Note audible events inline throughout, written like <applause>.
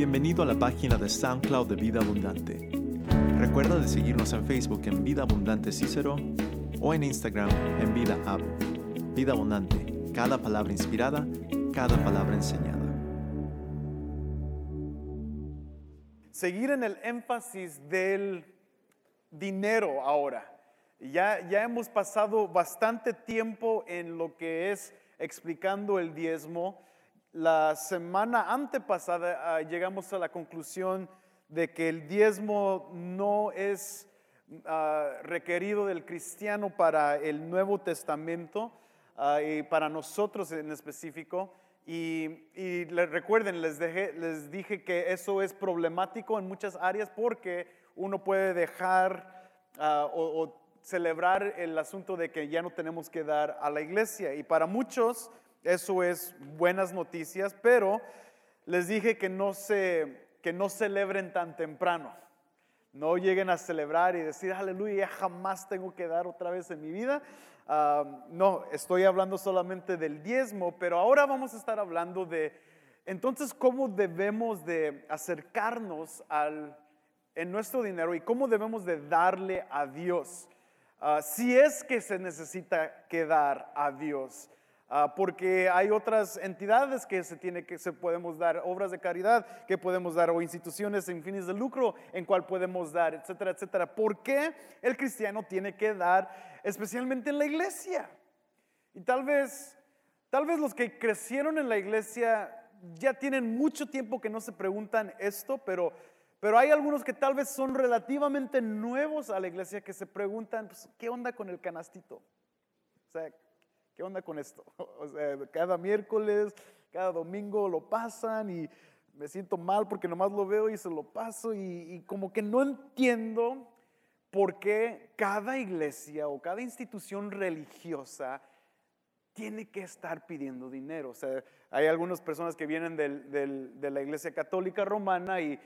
Bienvenido a la página de SoundCloud de Vida Abundante. Recuerda de seguirnos en Facebook en Vida Abundante Cícero o en Instagram en Vida Ab. Vida Abundante, cada palabra inspirada, cada palabra enseñada. seguir en el énfasis del dinero ahora. Ya, ya hemos pasado bastante tiempo en lo que es explicando el diezmo. La semana antepasada ah, llegamos a la conclusión de que el diezmo no es ah, requerido del cristiano para el Nuevo Testamento ah, y para nosotros en específico. Y, y recuerden, les, les dije que eso es problemático en muchas áreas porque uno puede dejar o celebrar el asunto de que ya no tenemos que dar a la iglesia. Y para muchos eso es buenas noticias, pero les dije que no, se, que no celebren tan temprano. No lleguen a celebrar y decir, aleluya, jamás tengo que dar otra vez en mi vida. Ah, no, estoy hablando solamente del diezmo, pero ahora vamos a estar hablando de, entonces, cómo debemos de acercarnos al, en nuestro dinero y cómo debemos de darle a Dios. Ah, si es que se necesita que dar a Dios. Ah, porque hay otras entidades que se tiene que se podemos dar, obras de caridad que podemos dar o instituciones sin fines de lucro en cual podemos dar, etcétera, etcétera. ¿Por qué el cristiano tiene que dar especialmente en la iglesia? Y tal vez tal vez los que crecieron en la iglesia ya tienen mucho tiempo que no se preguntan esto, pero pero hay algunos que tal vez son relativamente nuevos a la iglesia que se preguntan, pues, ¿qué onda con el canastito? O sea, ¿Qué onda con esto? <laughs> O sea, cada miércoles, cada domingo lo pasan y me siento mal porque nomás lo veo y se lo paso y, como que no entiendo por qué cada iglesia o cada institución religiosa tiene que estar pidiendo dinero. O sea, hay algunas personas que vienen de la iglesia católica romana y,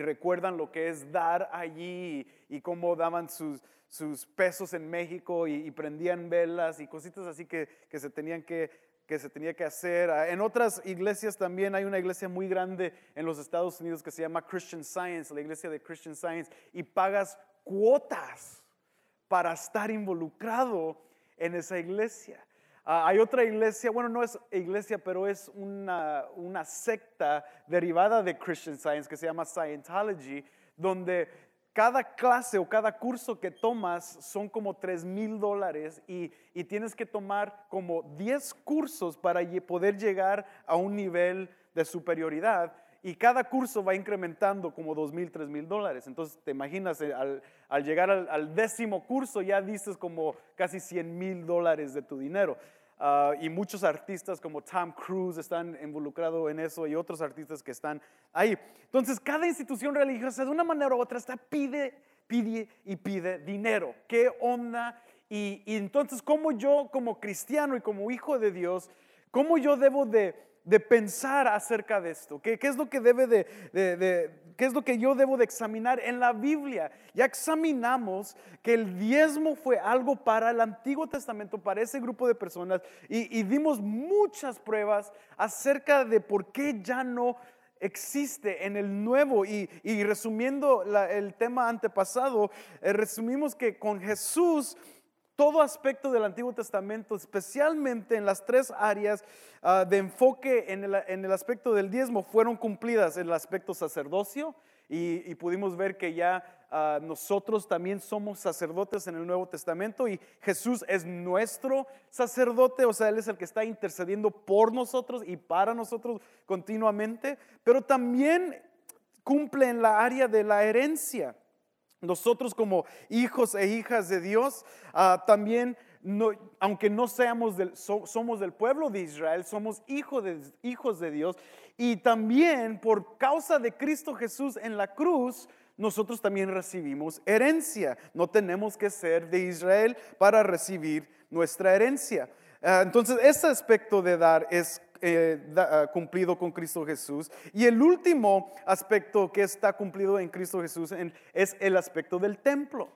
recuerdan lo que es dar allí y, cómo daban sus, sus, pesos en México y, prendían velas y cositas así que, se tenían que, que se tenía que hacer. Ah, en otras iglesias también hay una iglesia muy grande en los Estados Unidos que se llama Christian Science, la iglesia de Christian Science, y pagas cuotas para estar involucrado en esa iglesia. Ah, hay otra iglesia, bueno, no es iglesia, pero es una, una secta derivada de Christian Science que se llama Scientology, donde cada clase o cada curso que tomas son como 3 mil dólares y, y, tienes que tomar como 10 cursos para poder llegar a un nivel de superioridad y cada curso va incrementando como 2 mil, 3 mil dólares. Entonces te imaginas, eh, al, llegar al, al, décimo curso ya dices como casi 100 mil dólares de tu dinero. Uh, y muchos artistas como Tom Cruise están involucrados en eso y otros artistas que están ahí. Entonces, cada institución religiosa de una manera u otra está pide, pide y pide dinero. ¿Qué onda? Y, y entonces, ¿cómo yo como cristiano y como hijo de Dios, cómo yo debo de de pensar acerca de esto. ¿Qué, qué es lo que debe de, de, qué es lo que yo debo de examinar en la Biblia? Ya examinamos que el diezmo fue algo para el Antiguo Testamento, para ese grupo de personas, y, dimos muchas pruebas acerca de por qué ya no existe en el nuevo. Y, resumiendo el tema antepasado, eh, resumimos que con Jesús todo aspecto del Antiguo Testamento, especialmente en las tres áreas ah, de enfoque en el, aspecto del diezmo, fueron cumplidas en el aspecto sacerdocio y, pudimos ver que ya ah, nosotros también somos sacerdotes en el Nuevo Testamento y Jesús es nuestro sacerdote, o sea, Él es el que está intercediendo por nosotros y para nosotros continuamente, pero también cumple en la área de la herencia. Nosotros como hijos e hijas de Dios, ah, también, aunque no seamos del, somos del pueblo de Israel, somos hijos de, Dios. Y también por causa de Cristo Jesús en la cruz, nosotros también recibimos herencia. No tenemos que ser de Israel para recibir nuestra herencia. Ah, entonces, ese aspecto de dar es eh, ah, cumplido con Cristo Jesús. Y el último aspecto que está cumplido en Cristo Jesús es el aspecto del templo.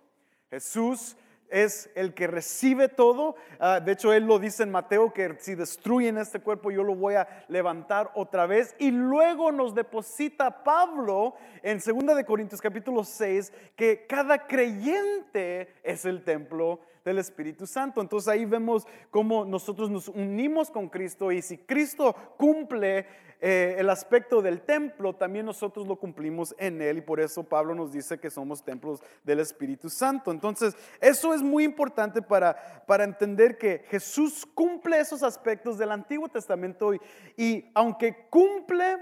Jesús es el que recibe todo. Ah, de hecho, Él lo dice en Mateo que si destruyen este cuerpo, yo lo voy a levantar otra vez. Y luego nos deposita Pablo en 2 de Corintios capítulo 6 que cada creyente es el templo del Espíritu Santo. Entonces ahí vemos cómo nosotros nos unimos con Cristo y si Cristo cumple eh, el aspecto del templo, también nosotros lo cumplimos en Él y por eso Pablo nos dice que somos templos del Espíritu Santo. Entonces eso es muy importante para, para entender que Jesús cumple esos aspectos del Antiguo Testamento y, y aunque cumple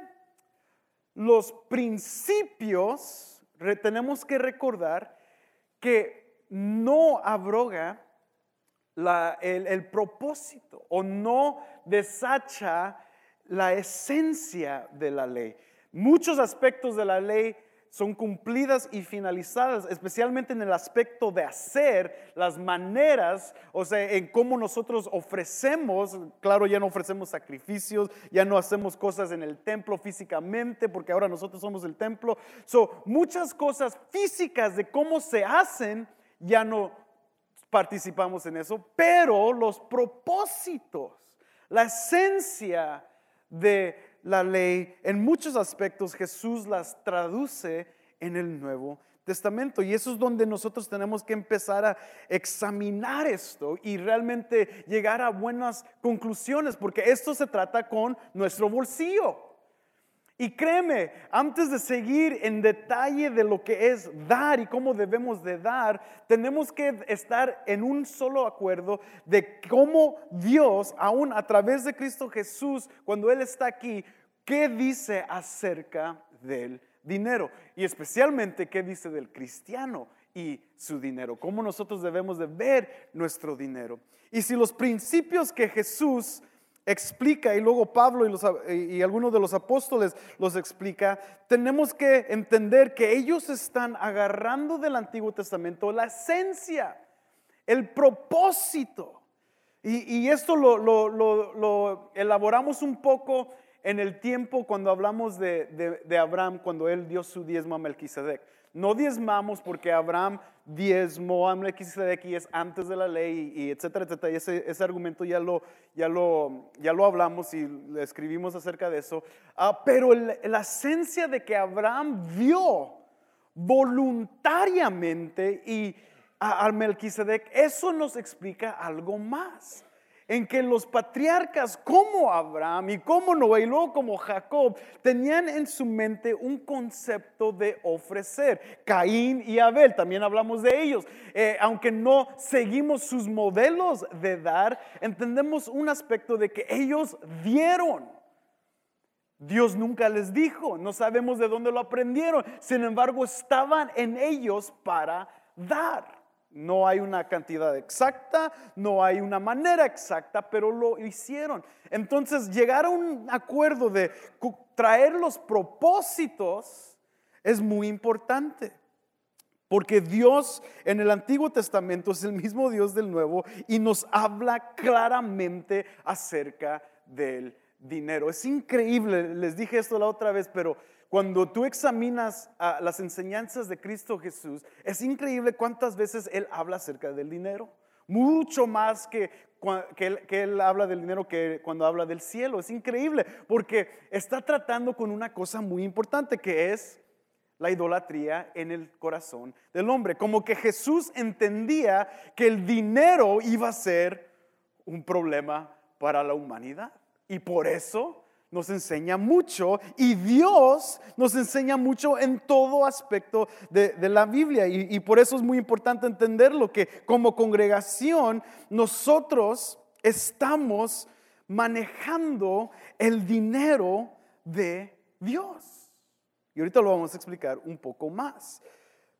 los principios, tenemos que recordar que no abroga el, propósito o no desacha la esencia de la ley. Muchos aspectos de la ley son cumplidas y finalizadas, especialmente en el aspecto de hacer, las maneras, o sea, en cómo nosotros ofrecemos, claro, ya no ofrecemos sacrificios, ya no hacemos cosas en el templo físicamente, porque ahora nosotros somos el templo. Son muchas cosas físicas de cómo se hacen ya no participamos en eso, pero los propósitos, la esencia de la ley, en muchos aspectos Jesús las traduce en el Nuevo Testamento. Y eso es donde nosotros tenemos que empezar a examinar esto y realmente llegar a buenas conclusiones, porque esto se trata con nuestro bolsillo. Y créeme, antes de seguir en detalle de lo que es dar y cómo debemos de dar, tenemos que estar en un solo acuerdo de cómo Dios, aún a través de Cristo Jesús, cuando Él está aquí, qué dice acerca del dinero y especialmente qué dice del cristiano y su dinero, cómo nosotros debemos de ver nuestro dinero. Y si los principios que Jesús explica y luego Pablo y, algunos de los apóstoles los explica, tenemos que entender que ellos están agarrando del Antiguo Testamento la esencia, el propósito. Y, esto lo, elaboramos un poco en el tiempo cuando hablamos de, de Abraham, cuando él dio su diezmo a Melquisedec. No diezmamos porque Abraham diezmó a Melquisedec y es antes de la ley y etcétera, etcétera. Y ese, ese argumento ya lo, ya, lo, ya lo hablamos y le escribimos acerca de eso. Ah, pero la esencia de que Abraham dio voluntariamente y a, a Melquisedec, eso nos explica algo más en que los patriarcas como Abraham y como Noé y luego como Jacob tenían en su mente un concepto de ofrecer. Caín y Abel, también hablamos de ellos. Eh, aunque no seguimos sus modelos de dar, entendemos un aspecto de que ellos dieron. Dios nunca les dijo, no sabemos de dónde lo aprendieron, sin embargo estaban en ellos para dar. No hay una cantidad exacta, no hay una manera exacta, pero lo hicieron. Entonces, llegar a un acuerdo de traer los propósitos es muy importante. Porque Dios en el Antiguo Testamento es el mismo Dios del Nuevo y nos habla claramente acerca del dinero. Es increíble, les dije esto la otra vez, pero cuando tú examinas las enseñanzas de Cristo Jesús, es increíble cuántas veces Él habla acerca del dinero. Mucho más que, que, él, habla del dinero que cuando habla del cielo. Es increíble porque está tratando con una cosa muy importante que es la idolatría en el corazón del hombre. Como que Jesús entendía que el dinero iba a ser un problema para la humanidad. Y por eso nos enseña mucho y Dios nos enseña mucho en todo aspecto de, la Biblia. Y, por eso es muy importante entenderlo, que como congregación nosotros estamos manejando el dinero de Dios. Y ahorita lo vamos a explicar un poco más.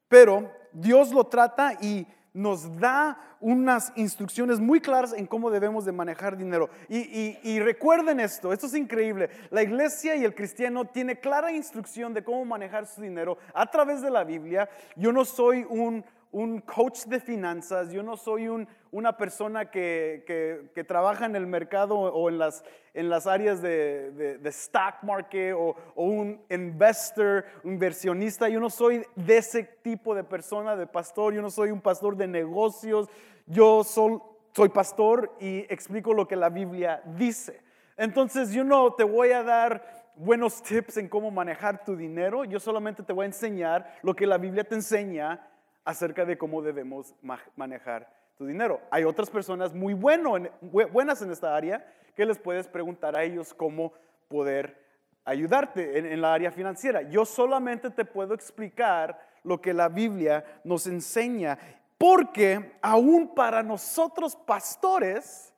Pero Dios lo trata y nos da unas instrucciones muy claras en cómo debemos de manejar dinero. Y, recuerden esto, esto es increíble. La iglesia y el cristiano tiene clara instrucción de cómo manejar su dinero a través de la Biblia. Yo no soy un, un coach de finanzas, yo no soy un, una persona que, que, que, trabaja en el mercado o en las, en las áreas de, de, de stock market o, o, un investor, inversionista, yo no soy de ese tipo de persona, de pastor, yo no soy un pastor de negocios, yo soy pastor y explico lo que la Biblia dice. Entonces yo no te voy a dar buenos tips en cómo manejar tu dinero, yo solamente te voy a enseñar lo que la Biblia te enseña acerca de cómo debemos manejar tu dinero. Hay otras personas muy buenas en esta área que les puedes preguntar a ellos cómo poder ayudarte en, en la área financiera. Yo solamente te puedo explicar lo que la Biblia nos enseña, porque aún para nosotros pastores,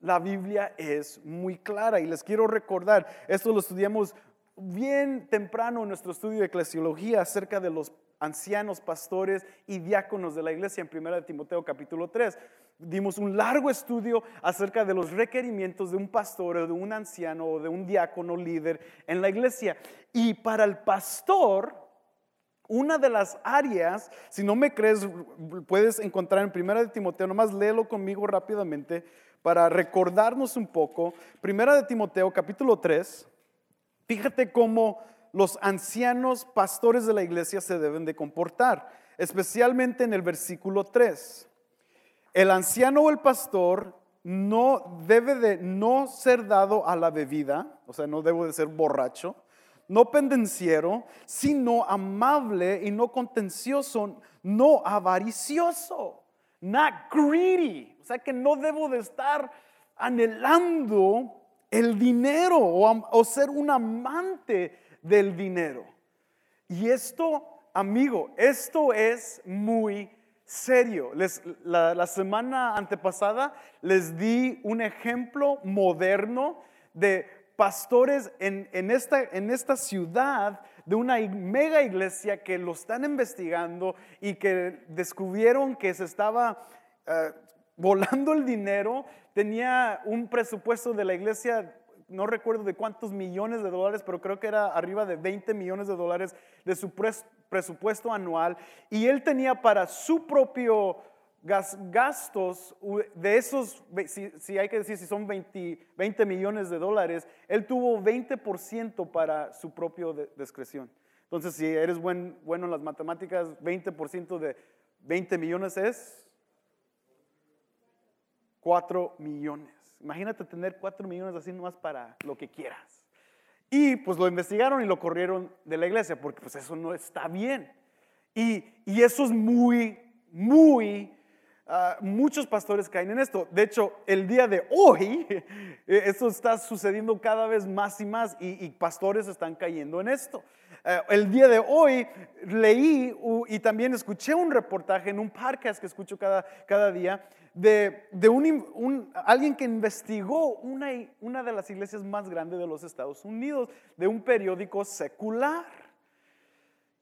la Biblia es muy clara y les quiero recordar, esto lo estudiamos bien temprano en nuestro estudio de eclesiología acerca de los ancianos, pastores y diáconos de la iglesia en 1 Timoteo capítulo 3. Dimos un largo estudio acerca de los requerimientos de un pastor o de un anciano o de un diácono líder en la iglesia. Y para el pastor, una de las áreas, si no me crees, puedes encontrar en 1 Timoteo, nomás léelo conmigo rápidamente para recordarnos un poco. 1 Timoteo capítulo 3, fíjate cómo los ancianos pastores de la iglesia se deben de comportar, especialmente en el versículo 3. El anciano o el pastor no debe de no ser dado a la bebida, o sea, no debe de ser borracho, no pendenciero, sino amable y no contencioso, no avaricioso, not greedy. O sea que no debo de estar anhelando el dinero o ser un amante del dinero. Y esto, amigo, esto es muy serio. Les, la, semana antepasada les di un ejemplo moderno de pastores en, esta, en esta ciudad de una mega iglesia que lo están investigando y que descubrieron que se estaba eh, volando el dinero, tenía un presupuesto de la iglesia no recuerdo de cuántos millones de dólares, pero creo que era arriba de 20 millones de dólares de su presupuesto anual. Y él tenía para su propio gastos de esos, si, hay que decir si son 20, 20, millones de dólares, él tuvo 20% para su propia discreción. Entonces, si eres buen, bueno en las matemáticas, 20% de 20 millones es 4 millones. Imagínate tener cuatro millones así nomás para lo que quieras. Y pues lo investigaron y lo corrieron de la iglesia porque pues eso no está bien. Y, y eso es muy, muy, uh, muchos pastores caen en esto. De hecho, el día de hoy, <laughs> eso está sucediendo cada vez más y más y, y pastores están cayendo en esto. Uh, el día de hoy leí y también escuché un reportaje en un podcast que escucho cada, cada día de, un, alguien que investigó una, una de las iglesias más grandes de los Estados Unidos, de un periódico secular.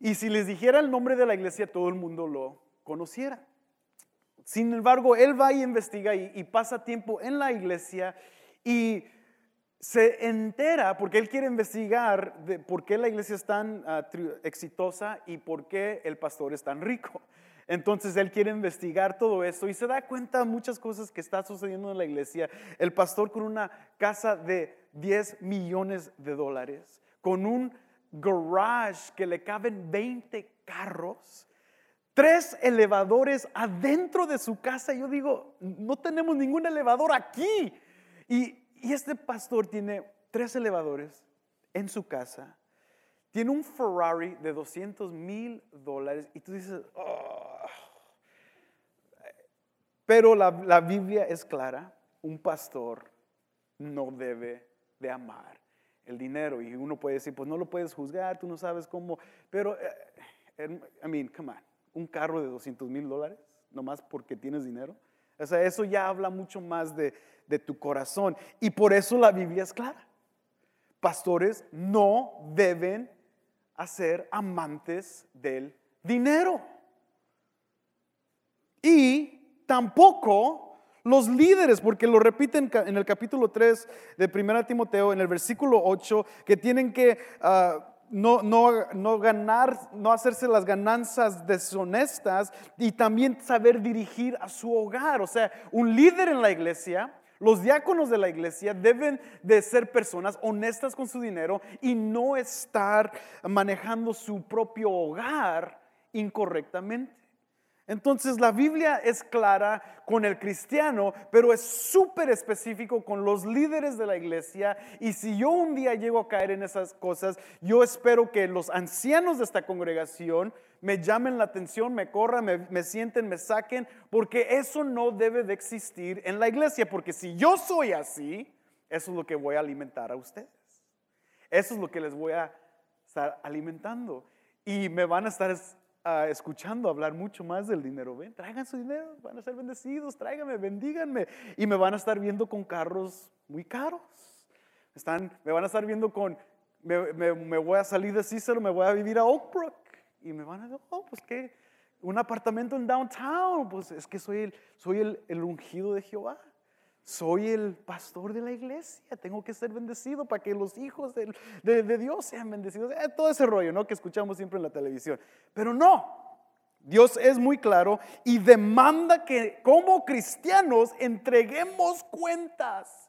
Y si les dijera el nombre de la iglesia, todo el mundo lo conociera. Sin embargo, él va y investiga y, pasa tiempo en la iglesia y se entera, porque él quiere investigar de por qué la iglesia es tan ah, exitosa y por qué el pastor es tan rico. <laughs> Entonces él quiere investigar todo esto y se da cuenta de muchas cosas que está sucediendo en la iglesia. El pastor con una casa de 10 millones de dólares, con un garage que le caben 20 carros, tres elevadores adentro de su casa. Yo digo, no tenemos ningún elevador aquí. Y, este pastor tiene tres elevadores en su casa. Tiene un Ferrari de 200 mil dólares y tú dices, oh, pero la, Biblia es clara, un pastor no debe de amar el dinero. Y uno puede decir, pues no lo puedes juzgar, tú no sabes cómo. Pero, eh, I mean, come on, un carro de 200 mil dólares, nomás porque tienes dinero. O sea, eso ya habla mucho más de, de tu corazón. Y por eso la Biblia es clara. Pastores no deben hacer amantes del dinero. Y tampoco los líderes, porque lo repiten en el capítulo 3 de 1 Timoteo, en el versículo 8, que tienen que ah, no, no, no ganar, no hacerse las ganancias deshonestas y también saber dirigir a su hogar. O sea, un líder en la iglesia, los diáconos de la iglesia deben de ser personas honestas con su dinero y no estar manejando su propio hogar incorrectamente. Entonces la Biblia es clara con el cristiano, pero es súper específico con los líderes de la iglesia. Y si yo un día llego a caer en esas cosas, yo espero que los ancianos de esta congregación me llamen la atención, me corran, me, sienten, me saquen, porque eso no debe de existir en la iglesia, porque si yo soy así, eso es lo que voy a alimentar a ustedes. Eso es lo que les voy a estar alimentando. Y me van a estar escuchando hablar mucho más del dinero. Ven, traigan su dinero, van a ser bendecidos, tráiganme, bendíganme. Y me van a estar viendo con carros muy caros. Están, me van a estar viendo con, me, voy a salir de Cícero, me voy a vivir a Oakbrook. Y me van a decir, oh, pues qué, un apartamento en downtown. Pues es que soy el, soy el, el ungido de Jehová soy el pastor de la iglesia, tengo que ser bendecido para que los hijos de, Dios sean bendecidos. Eh, todo ese rollo, ¿no? Que escuchamos siempre en la televisión. Pero no, Dios es muy claro y demanda que como cristianos entreguemos cuentas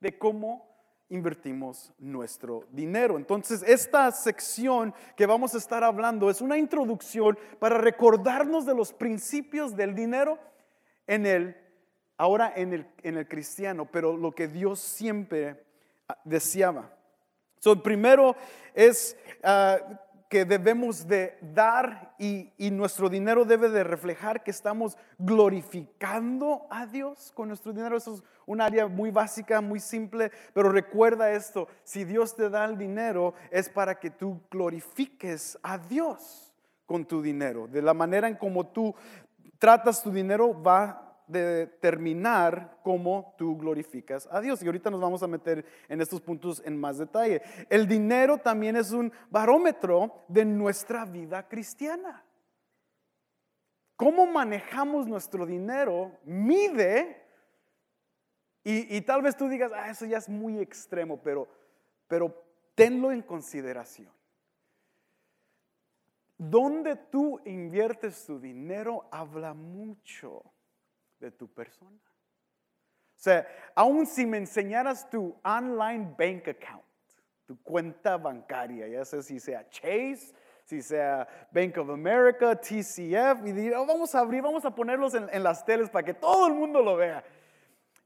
de cómo invertimos nuestro dinero. Entonces, esta sección que vamos a estar hablando es una introducción para recordarnos de los principios del dinero en el ahora en el, en el cristiano, pero lo que Dios siempre ah, deseaba. So, primero es ah, que debemos de dar y, y, nuestro dinero debe de reflejar que estamos glorificando a Dios con nuestro dinero. Eso es un área muy básica, muy simple, pero recuerda esto, si Dios te da el dinero es para que tú glorifiques a Dios con tu dinero. De la manera en como tú tratas tu dinero va de determinar cómo tú glorificas a Dios. Y ahorita nos vamos a meter en estos puntos en más detalle. El dinero también es un barómetro de nuestra vida cristiana. Cómo manejamos nuestro dinero mide, y, tal vez tú digas, ah, eso ya es muy extremo, pero, pero tenlo en consideración. Donde tú inviertes tu dinero habla mucho de tu persona. O sea, aun si me enseñaras tu online bank account, tu cuenta bancaria, ya sé si sea Chase, si sea Bank of America, TCF, y diré, oh, vamos a abrir, vamos a ponerlos en, en, las teles para que todo el mundo lo vea.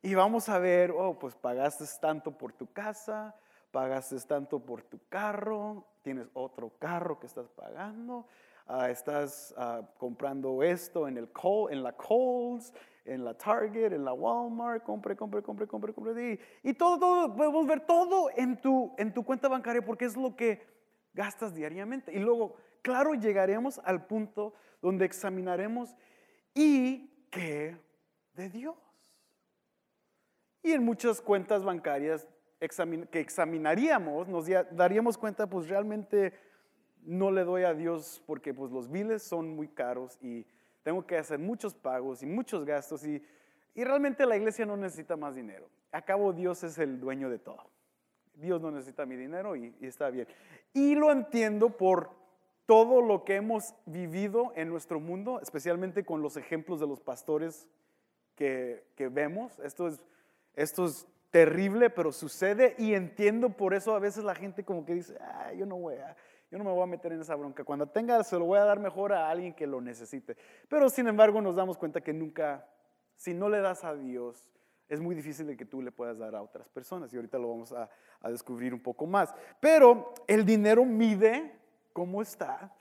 Y vamos a ver, oh, pues pagaste tanto por tu casa, pagaste tanto por tu carro, tienes otro carro que estás pagando, ah, estás ah, comprando esto en, el en la Coles, en la Target, en la Walmart, compre, compre, compre, compre, compre. Y, y todo, todo, podemos ver todo en tu, en tu cuenta bancaria porque es lo que gastas diariamente. Y luego, claro, llegaremos al punto donde examinaremos y qué de Dios. Y en muchas cuentas bancarias que examinaríamos, nos daríamos cuenta, pues realmente no le doy a Dios porque pues los biles son muy caros y tengo que hacer muchos pagos y muchos gastos y, realmente la iglesia no necesita más dinero. Acabo Dios es el dueño de todo. Dios no necesita mi dinero y, está bien. Y lo entiendo por todo lo que hemos vivido en nuestro mundo, especialmente con los ejemplos de los pastores que, vemos. Esto es, esto es terrible, pero sucede y entiendo por eso a veces la gente como que dice, ah, yo no voy a, yo no me voy a meter en esa bronca. Cuando tenga, se lo voy a dar mejor a alguien que lo necesite. Pero sin embargo, nos damos cuenta que nunca, si no le das a Dios, es muy difícil de que tú le puedas dar a otras personas. Y ahorita lo vamos a, descubrir un poco más. Pero el dinero mide cómo está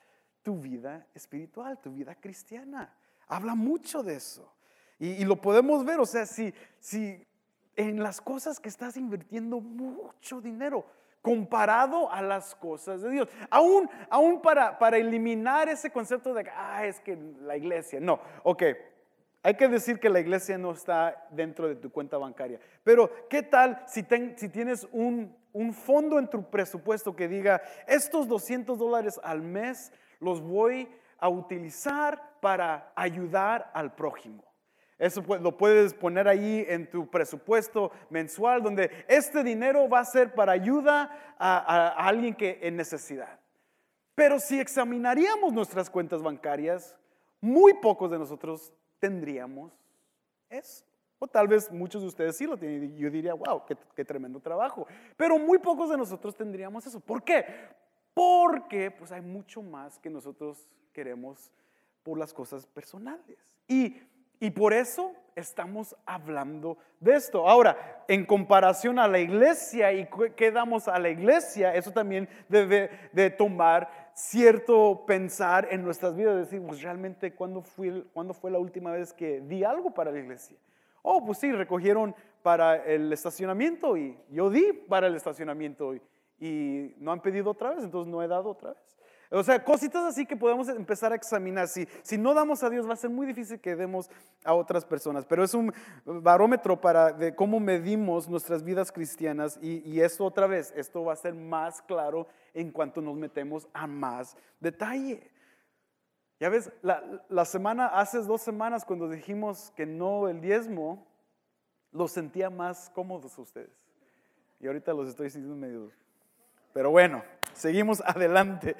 tu vida espiritual, tu vida cristiana. Habla mucho de eso. Y, lo podemos ver, o sea, si, si en las cosas que estás invirtiendo mucho dinero, comparado a las cosas de Dios. Aún, aún para, para eliminar ese concepto de, ah, es que la iglesia, no, ok, hay que decir que la iglesia no está dentro de tu cuenta bancaria. Pero, ¿qué tal si, si tienes un, un, fondo en tu presupuesto que diga, estos 200 dólares al mes los voy a utilizar para ayudar al prójimo? Eso lo puedes poner ahí en tu presupuesto mensual, donde este dinero va a ser para ayuda a, alguien que en necesidad. Pero si examinaríamos nuestras cuentas bancarias, muy pocos de nosotros tendríamos eso. O tal vez muchos de ustedes sí lo tienen. Yo diría, wow, qué, qué, tremendo trabajo. Pero muy pocos de nosotros tendríamos eso. ¿Por qué? Porque pues hay mucho más que nosotros queremos por las cosas personales. Y y por eso estamos hablando de esto. Ahora, en comparación a la iglesia y qué damos a la iglesia, eso también debe de tomar cierto pensar en nuestras vidas, decir, pues realmente, ¿cuándo fue, ¿cuándo fue la última vez que di algo para la iglesia? Oh, pues sí, recogieron para el estacionamiento y yo di para el estacionamiento y, y no han pedido otra vez, entonces no he dado otra vez. O sea, cositas así que podemos empezar a examinar. Si, si no damos a Dios, va a ser muy difícil que demos a otras personas. Pero es un barómetro para de cómo medimos nuestras vidas cristianas. Y, y esto otra vez, esto va a ser más claro en cuanto nos metemos a más detalle. Ya ves, la, la semana, hace dos semanas cuando dijimos que no el diezmo, los sentía más cómodos ustedes. Y ahorita los estoy sintiendo medio pero bueno, seguimos <laughs> adelante.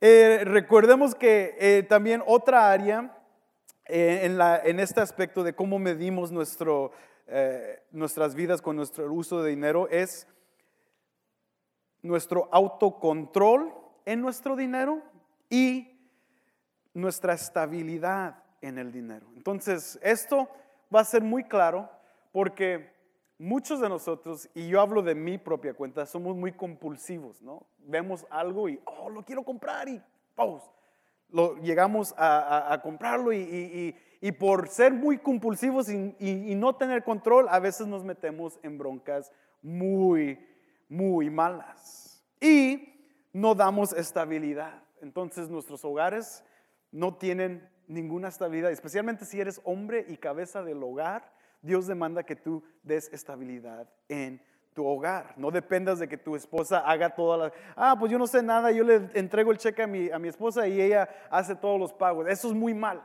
Eh, recordemos que eh, también otra área eh, en, en, este aspecto de cómo medimos nuestro, nuestras vidas con nuestro uso de dinero es nuestro autocontrol en nuestro dinero y nuestra estabilidad en el dinero. Entonces, esto va a ser muy claro porque Muchos de nosotros, y yo hablo de mi propia cuenta, somos muy compulsivos, ¿no? Vemos algo y, oh, lo quiero comprar y, pause. Lo, llegamos a, comprarlo y, por ser muy compulsivos y, no tener control, a veces nos metemos en broncas muy, muy malas. Y no damos estabilidad. Entonces nuestros hogares no tienen ninguna estabilidad, especialmente si eres hombre y cabeza del hogar Dios demanda que tú des estabilidad en tu hogar. No dependas de que tu esposa haga todas las... Ah, pues yo no sé nada, yo le entrego el cheque a mi, a mi esposa y ella hace todos los pagos. Eso es muy mal.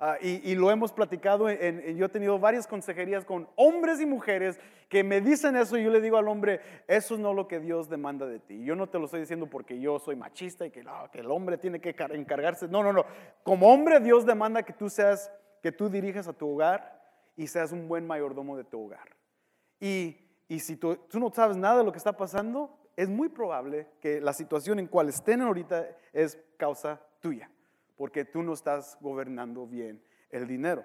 Ah, y, lo hemos platicado, en, yo he tenido varias consejerías con hombres y mujeres que me dicen eso y yo le digo al hombre, eso es no lo que Dios demanda de ti. Yo no te lo estoy diciendo porque yo soy machista y que, no, que el hombre tiene que encargarse. No, no, no. Como hombre Dios demanda que tú seas, que tú dirijas a tu hogar y seas un buen mayordomo de tu hogar. Y, si tú, tú, no sabes nada de lo que está pasando, es muy probable que la situación en cual estén ahorita es causa tuya, porque tú no estás gobernando bien el dinero.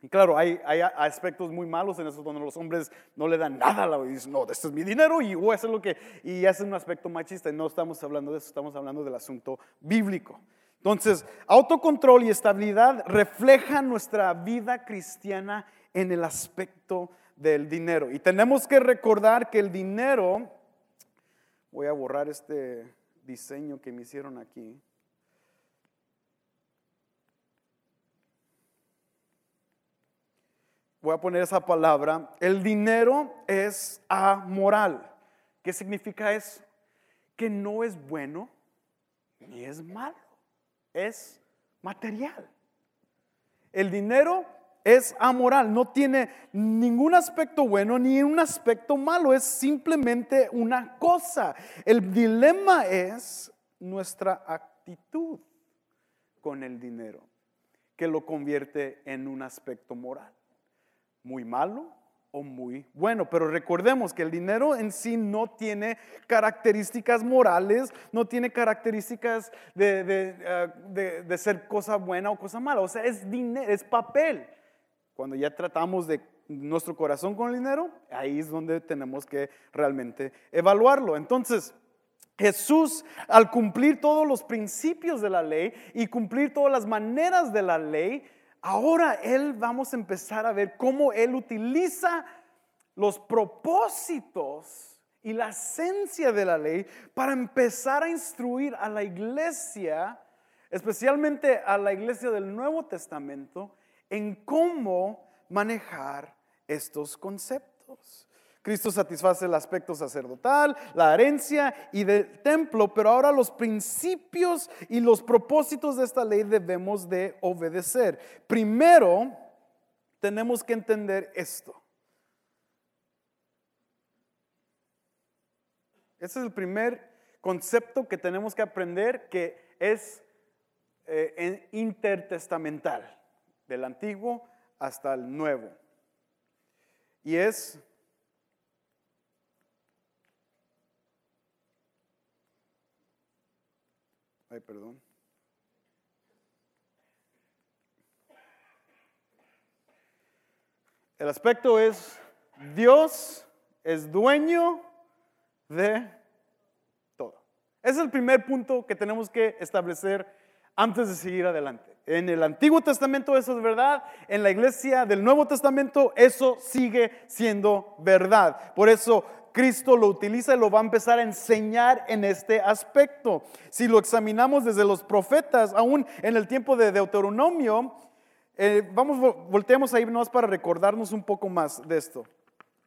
Y claro, hay, hay aspectos muy malos en eso donde los hombres no le dan nada a la y dicen, no, este es mi dinero y voy a lo que... Y es un aspecto machista y no estamos hablando de eso, estamos hablando del asunto bíblico. Entonces, autocontrol y estabilidad reflejan nuestra vida cristiana en el aspecto del dinero. Y tenemos que recordar que el dinero, voy a borrar este diseño que me hicieron aquí. Voy a poner esa palabra. El dinero es amoral. ¿Qué significa eso? Que no es bueno ni es malo es material. El dinero es amoral, no tiene ningún aspecto bueno ni un aspecto malo, es simplemente una cosa. El dilema es nuestra actitud con el dinero, que lo convierte en un aspecto moral. Muy malo o muy bueno. Pero recordemos que el dinero en sí no tiene características morales, no tiene características de, eh, ser cosa buena o cosa mala. O sea, es dinero, es papel. Cuando ya tratamos de nuestro corazón con el dinero, ahí es donde tenemos que realmente evaluarlo. Entonces, Jesús, al cumplir todos los principios de la ley y cumplir todas las maneras de la ley, Ahora Él vamos a empezar a ver cómo Él utiliza los propósitos y la esencia de la ley para empezar a instruir a la iglesia, especialmente a la iglesia del Nuevo Testamento, en cómo manejar estos conceptos. Cristo satisface el aspecto sacerdotal, la herencia y del templo, pero ahora los principios y los propósitos de esta ley debemos de obedecer. Primero, tenemos que entender esto. Ese es el primer concepto que tenemos que aprender que es eh, intertestamental, del antiguo hasta el nuevo. Y es Ay, perdón. El aspecto es, Dios es dueño de todo. Ese es el primer punto que tenemos que establecer antes de seguir adelante. En el Antiguo Testamento eso es verdad, en la iglesia del Nuevo Testamento eso sigue siendo verdad. Por eso Cristo lo utiliza y lo va a empezar a enseñar en este aspecto. Si lo examinamos desde los profetas, aún en el tiempo de Deuteronomio, eh, vamos, volteemos ahí nomás para recordarnos un poco más de esto.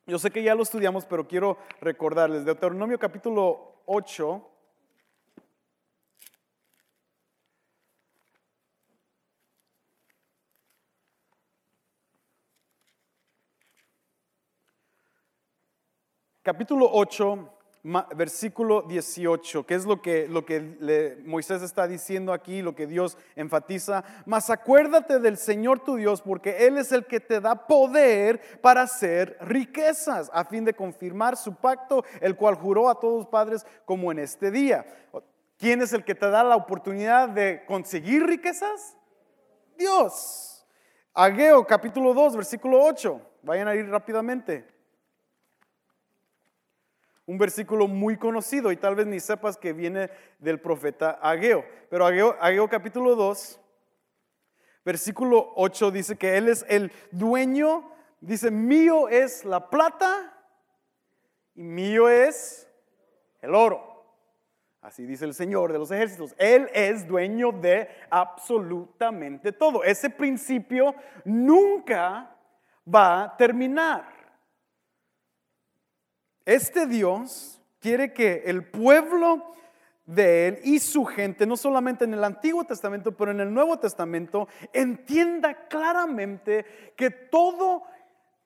Yo sé que ya lo estudiamos, pero quiero recordarles. Deuteronomio capítulo 8. Capítulo 8, versículo 18, que es lo que, lo que Moisés está diciendo aquí, lo que Dios enfatiza. Mas acuérdate del Señor tu Dios, porque Él es el que te da poder para hacer riquezas, a fin de confirmar su pacto, el cual juró a todos padres como en este día. ¿Quién es el que te da la oportunidad de conseguir riquezas? Dios. Ageo capítulo 2, versículo 8. Vayan a ir rápidamente un versículo muy conocido y tal vez ni sepas que viene del profeta Ageo. Pero Ageo, capítulo 2, versículo 8 dice que Él es el dueño, dice, mío es la plata y mío es el oro. Así dice el Señor de los ejércitos. Él es dueño de absolutamente todo. Ese principio nunca va a terminar. Este Dios quiere que el pueblo de Él y su gente, no solamente en el Antiguo Testamento, pero en el Nuevo Testamento, entienda claramente que todo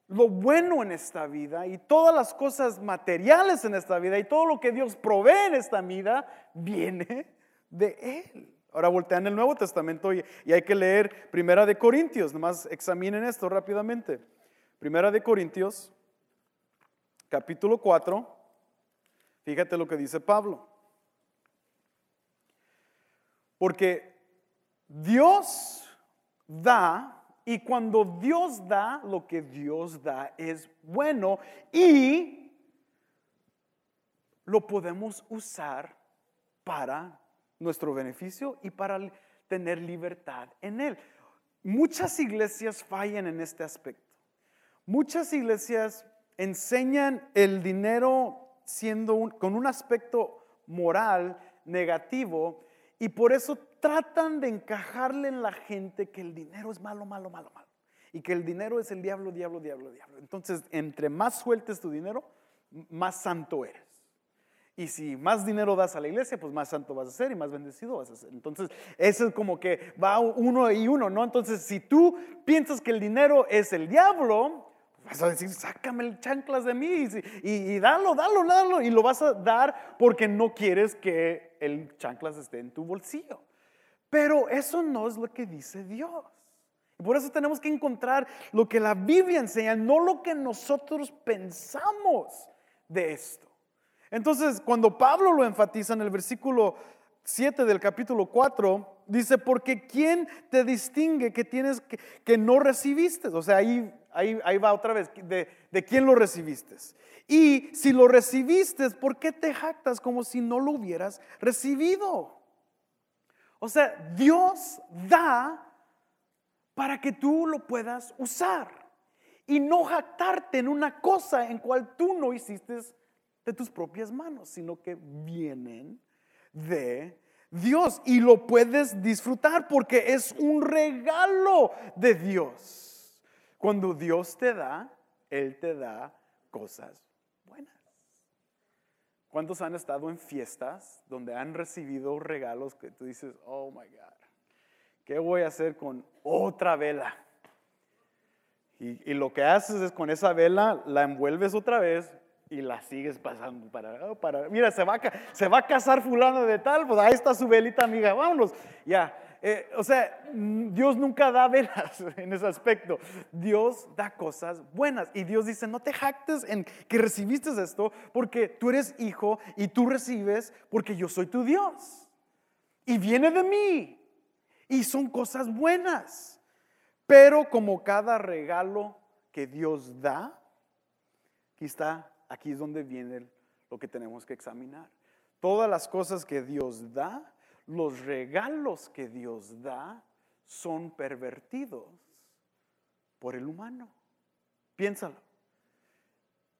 lo bueno en esta vida y todas las cosas materiales en esta vida y todo lo que Dios provee en esta vida viene de Él. Ahora voltean el Nuevo Testamento y, y hay que leer Primera de Corintios, nomás examinen esto rápidamente. Primera de Corintios capítulo 4, fíjate lo que dice Pablo. Porque Dios da y cuando Dios da, lo que Dios da es bueno y lo podemos usar para nuestro beneficio y para tener libertad en Él. Muchas iglesias fallan en este aspecto. Muchas iglesias enseñan el dinero siendo con un aspecto moral negativo y por eso tratan de encajarle en la gente que el dinero es malo, malo, malo, malo. Y que el dinero es el diablo, diablo, diablo, diablo. Entonces, entre más sueltes tu dinero, más santo eres. Y si más dinero das a la iglesia, pues más santo vas a ser y más bendecido vas a ser. Entonces, eso es como que va uno y uno, ¿no? Entonces, si tú piensas que el dinero es el diablo, Vas a decir, sácame el chanclas de mí y, y, dalo, dalo, dalo. Y lo vas a dar porque no quieres que el chanclas esté en tu bolsillo. Pero eso no es lo que dice Dios. Por eso tenemos que encontrar lo que la Biblia enseña, no lo que nosotros pensamos de esto. Entonces, cuando Pablo lo enfatiza en el versículo 7 del capítulo 4, dice, porque ¿quién te distingue que tienes que, no recibiste? O sea, ahí Ahí, va otra vez, de, de, quién lo recibiste. Y si lo recibiste, ¿por qué te jactas como si no lo hubieras recibido? O sea, Dios da para que tú lo puedas usar y no jactarte en una cosa en cual tú no hiciste de tus propias manos, sino que vienen de Dios y lo puedes disfrutar porque es un regalo de Dios. Cuando Dios te da, Él te da cosas buenas. ¿Cuántos han estado en fiestas donde han recibido regalos que tú dices, oh my God, ¿qué voy a hacer con otra vela? Y, y lo que haces es con esa vela la envuelves otra vez y la sigues pasando para, para mira, se va, a, se va a casar fulano de tal, pues ahí está su velita amiga, vámonos, ya. Eh, o sea, Dios nunca da velas <laughs> en ese aspecto. Dios da cosas buenas. Y Dios dice, no te jactes en que recibiste esto porque tú eres hijo y tú recibes porque yo soy tu Dios. Y viene de mí. Y son cosas buenas. Pero como cada regalo que Dios da, aquí está, aquí es donde viene lo que tenemos que examinar. Todas las cosas que Dios da, los regalos que Dios da, son pervertidos por el humano. Piénsalo.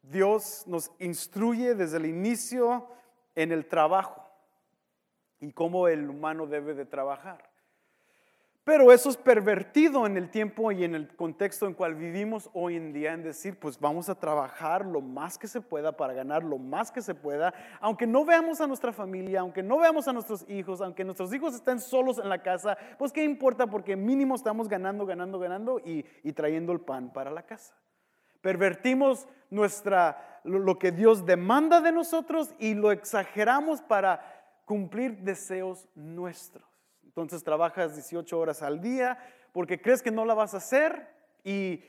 Dios nos instruye desde el inicio en el trabajo y cómo el humano debe de trabajar. Pero eso es pervertido en el tiempo y en el contexto en cual vivimos hoy en día en decir, pues vamos a trabajar lo más que se pueda para ganar lo más que se pueda, aunque no veamos a nuestra familia, aunque no veamos a nuestros hijos, aunque nuestros hijos estén solos en la casa, pues qué importa porque mínimo estamos ganando, ganando, ganando y, y trayendo el pan para la casa. Pervertimos nuestra, lo que Dios demanda de nosotros y lo exageramos para cumplir deseos nuestros. Entonces trabajas 18 horas al día porque crees que no la vas a hacer y,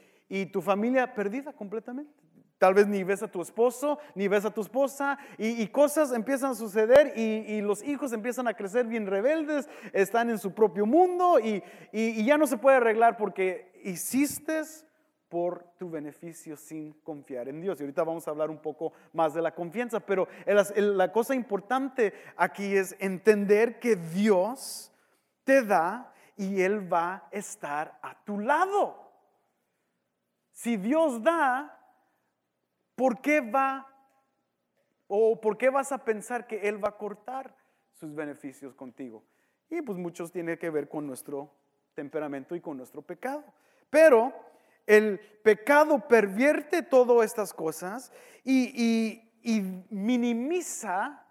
tu familia perdida completamente. Tal vez ni ves a tu esposo, ni ves a tu esposa, y, cosas empiezan a suceder y, los hijos empiezan a crecer bien rebeldes, están en su propio mundo y, ya no se puede arreglar porque hiciste por tu beneficio sin confiar en Dios. Y ahorita vamos a hablar un poco más de la confianza, pero la cosa importante aquí es entender que Dios te da y Él va a estar a tu lado. Si Dios da, ¿por qué va o por qué vas a pensar que Él va a cortar sus beneficios contigo? Y pues muchos tienen que ver con nuestro temperamento y con nuestro pecado. Pero el pecado pervierte todas estas cosas y, y minimiza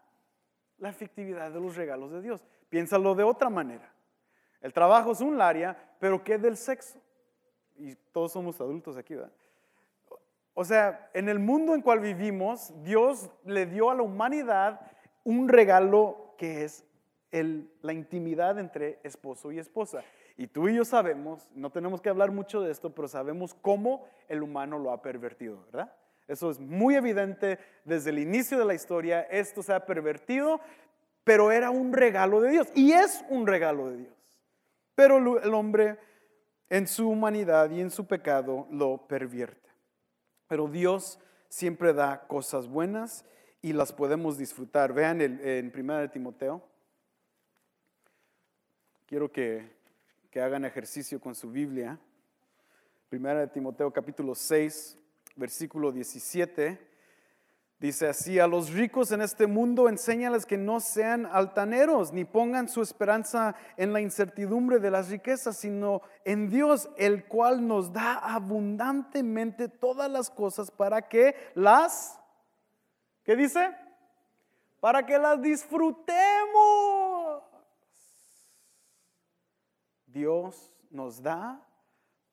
la efectividad de los regalos de Dios. Piénsalo de otra manera. El trabajo es un área, pero ¿qué del sexo? Y todos somos adultos aquí, ¿verdad? O sea, en el mundo en cual vivimos, Dios le dio a la humanidad un regalo que es la intimidad entre esposo y esposa. Y tú y yo sabemos, no tenemos que hablar mucho de esto, pero sabemos cómo el humano lo ha pervertido, ¿verdad? Eso es muy evidente desde el inicio de la historia, esto se ha pervertido, pero era un regalo de Dios y es un regalo de Dios. Pero el hombre en su humanidad y en su pecado lo pervierte. Pero Dios siempre da cosas buenas y las podemos disfrutar. Vean en 1 de Timoteo. Quiero que, que hagan ejercicio con su Biblia. 1 de Timoteo capítulo 6, versículo 17. Dice así, a los ricos en este mundo enséñales que no sean altaneros, ni pongan su esperanza en la incertidumbre de las riquezas, sino en Dios, el cual nos da abundantemente todas las cosas para que las, ¿qué dice? Para que las disfrutemos. Dios nos da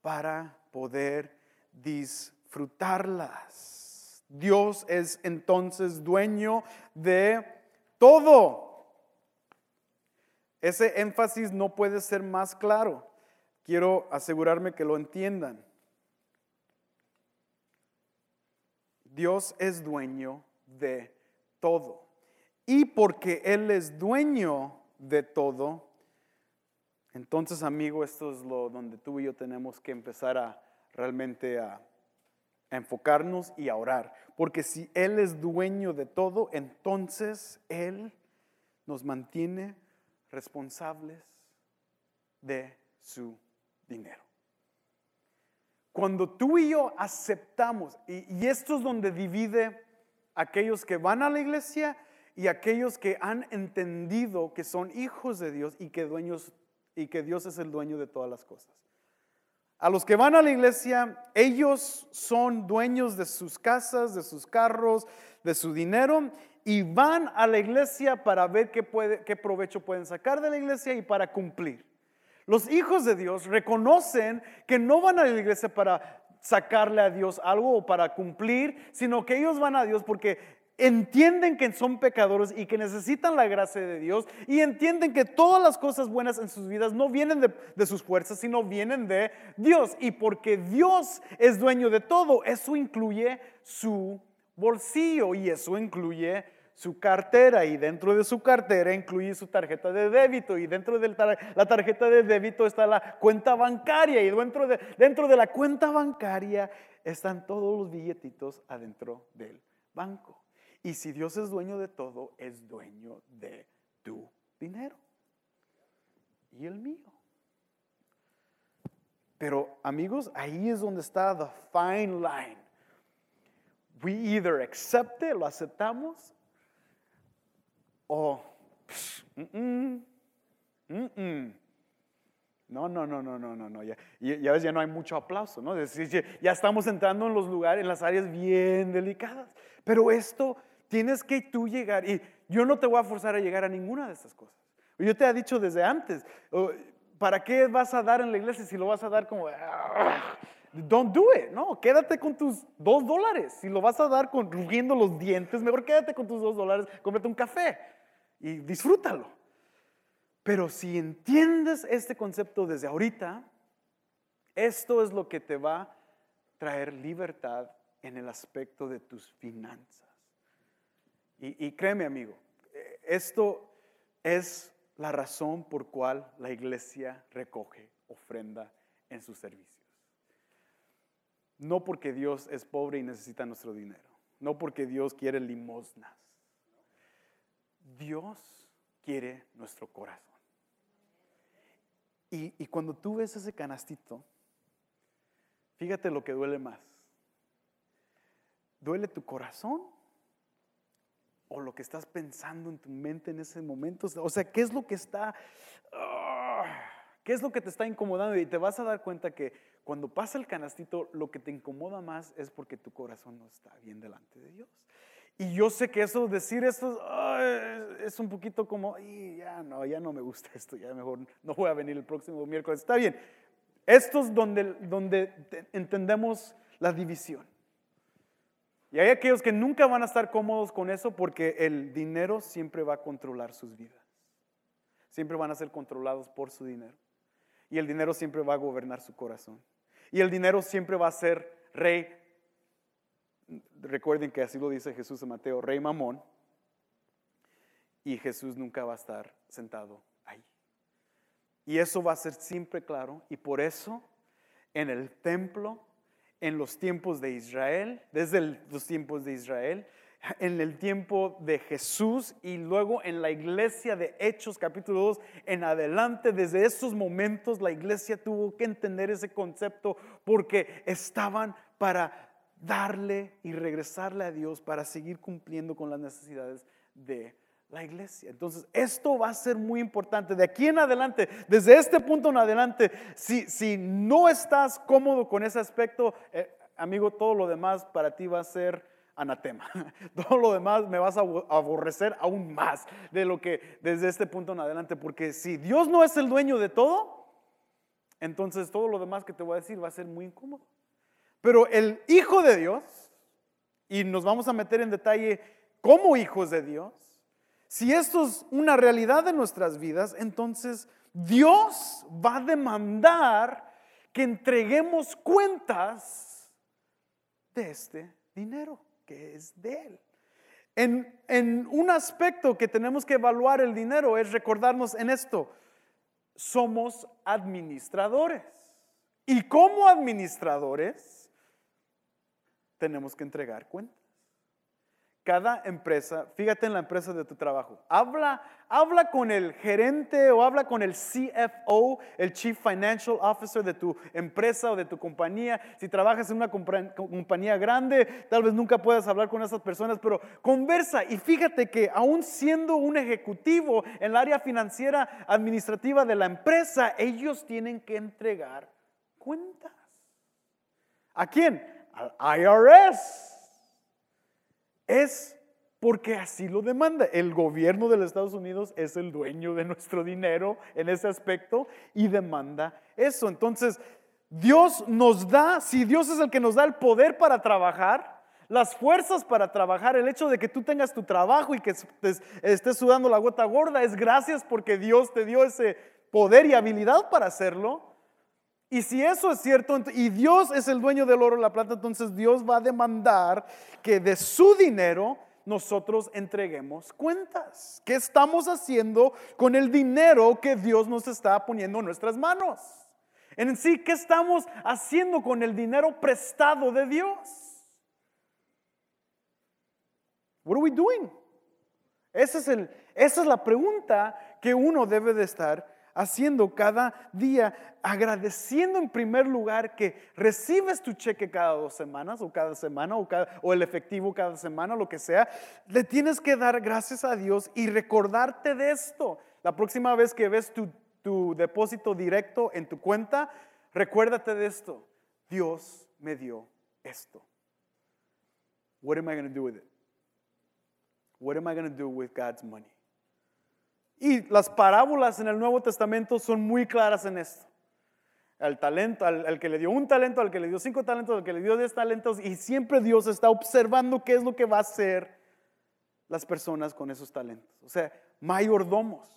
para poder disfrutarlas. Dios es entonces dueño de todo. Ese énfasis no puede ser más claro. Quiero asegurarme que lo entiendan. Dios es dueño de todo. Y porque Él es dueño de todo, entonces amigo, esto es lo donde tú y yo tenemos que empezar a realmente a a enfocarnos y a orar. Porque si Él es dueño de todo, entonces Él nos mantiene responsables de su dinero. Cuando tú y yo aceptamos, y, esto es donde divide aquellos que van a la iglesia y aquellos que han entendido que son hijos de Dios y que, dueños, y que Dios es el dueño de todas las cosas. A los que van a la iglesia, ellos son dueños de sus casas, de sus carros, de su dinero y van a la iglesia para ver qué, qué provecho pueden sacar de la iglesia y para cumplir. Los hijos de Dios reconocen que no van a la iglesia para sacarle a Dios algo o para cumplir, sino que ellos van a Dios porque entienden que son pecadores y que necesitan la gracia de Dios y entienden que todas las cosas buenas en sus vidas no vienen de, sus fuerzas, sino vienen de Dios. Y porque Dios es dueño de todo, eso incluye su bolsillo y eso incluye su cartera y dentro de su cartera incluye su tarjeta de débito y dentro de la tarjeta de débito está la cuenta bancaria y dentro de, dentro de la cuenta bancaria están todos los billetitos adentro del banco. Y si Dios es dueño de todo, es dueño de tu dinero y el mío. Pero amigos, ahí es donde está the fine line. We either accept it, lo aceptamos, o no, no, no, no, no, no, no. Ya, ya ves, ya no hay mucho aplauso, ¿no? Es decir, ya estamos entrando en los lugares, en las áreas bien delicadas. Pero esto tienes que tú llegar, y yo no te voy a forzar a llegar a ninguna de estas cosas. Yo te he dicho desde antes, ¿para qué vas a dar en la iglesia si lo vas a dar como... Don't do it, no, quédate con tus dos dólares. Si lo vas a dar con rugiendo los dientes, mejor quédate con tus dos dólares, cómprate un café y disfrútalo. Pero si entiendes este concepto desde ahorita, esto es lo que te va a traer libertad en el aspecto de tus finanzas. Y, y créeme amigo, esto es la razón por cual la iglesia recoge ofrenda en sus servicios. No porque Dios es pobre y necesita nuestro dinero, no porque Dios quiere limosnas. Dios quiere nuestro corazón. Y, cuando tú ves ese canastito, fíjate lo que duele más. ¿Duele tu corazón o lo que estás pensando en tu mente en ese momento? O sea, ¿qué es lo que está, ah, qué es lo que te está incomodando? Y te vas a dar cuenta que cuando pasa el canastito, lo que te incomoda más es porque tu corazón no está bien delante de Dios. Y yo sé que eso, decir esto es un poquito como, ya no, ya no me gusta esto, ya mejor no voy a venir el próximo miércoles. Está bien, esto es donde, donde entendemos la división. Y hay aquellos que nunca van a estar cómodos con eso porque el dinero siempre va a controlar sus vidas. Siempre van a ser controlados por su dinero. Y el dinero siempre va a gobernar su corazón. Y el dinero siempre va a ser rey Recuerden que así lo dice Jesús en Mateo, rey mamón, y Jesús nunca va a estar sentado ahí. Y eso va a ser siempre claro, y por eso en el templo, en los tiempos de Israel, desde los tiempos de Israel, en el tiempo de Jesús y luego en la iglesia de Hechos capítulo 2 en adelante, desde esos momentos la iglesia tuvo que entender ese concepto porque estaban para darle y regresarle a Dios para seguir cumpliendo con las necesidades de la iglesia. Entonces, esto va a ser muy importante. De aquí en adelante, desde este punto en adelante, si, si no estás cómodo con ese aspecto, eh, amigo, todo lo demás para ti va a ser anatema. <laughs> Todo lo demás me vas a aborrecer aún más de lo que desde este punto en adelante, porque si Dios no es el dueño de todo, entonces todo lo demás que te voy a decir va a ser muy incómodo. Pero el Hijo de Dios, y nos vamos a meter en detalle como hijos de Dios, si esto es una realidad de nuestras vidas, entonces Dios va a demandar que entreguemos cuentas de este dinero que es de Él. En, en, un aspecto que tenemos que evaluar el dinero es recordarnos en esto, somos administradores. Y como administradores, tenemos que entregar cuentas. Cada empresa, fíjate en la empresa de tu trabajo, habla, habla con el gerente o habla con el CFO, el Chief Financial Officer de tu empresa o de tu compañía. Si trabajas en una compañía grande, tal vez nunca puedas hablar con esas personas, pero conversa y fíjate que aún siendo un ejecutivo en el área financiera administrativa de la empresa, ellos tienen que entregar cuentas. ¿A quién? al IRS. Es porque así lo demanda. El gobierno de los Estados Unidos es el dueño de nuestro dinero en ese aspecto y demanda eso. Entonces, Dios nos da, si Dios es el que nos da el poder para trabajar, las fuerzas para trabajar, el hecho de que tú tengas tu trabajo y que estés sudando la gota gorda, es gracias porque Dios te dio ese poder y habilidad para hacerlo. Y si eso es cierto, y Dios es el dueño del oro y la plata, entonces Dios va a demandar que de su dinero nosotros entreguemos cuentas. ¿Qué estamos haciendo con el dinero que Dios nos está poniendo en nuestras manos? En sí, ¿qué estamos haciendo con el dinero prestado de Dios? What are we doing? Esa es, el, esa es la pregunta que uno debe de estar haciendo cada día, agradeciendo en primer lugar que recibes tu cheque cada dos semanas o cada semana o, el efectivo cada semana, lo que sea, le tienes que dar gracias a Dios y recordarte de esto. La próxima vez que ves tu, tu depósito directo en tu cuenta, recuérdate de esto. Dios me dio esto. What am I going to do with it? What am I going to do with God's money? Y las parábolas en el Nuevo Testamento son muy claras en esto. El talento, al, que le dio un talento, al que le dio cinco talentos, al que le dio diez talentos, y siempre Dios está observando qué es lo que va a hacer las personas con esos talentos. O sea, mayordomos,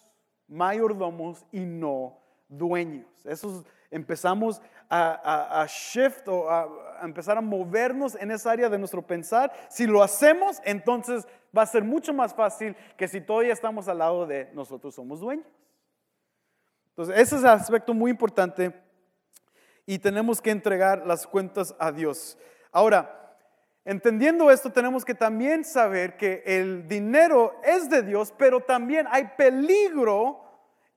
mayordomos y no dueños. Esos empezamos a, shift o a, empezar a movernos en esa área de nuestro pensar. Si lo hacemos, entonces va a ser mucho más fácil que si todavía estamos al lado de nosotros somos dueños. Entonces, ese es el aspecto muy importante y tenemos que entregar las cuentas a Dios. Ahora, entendiendo esto, tenemos que también saber que el dinero es de Dios, pero también hay peligro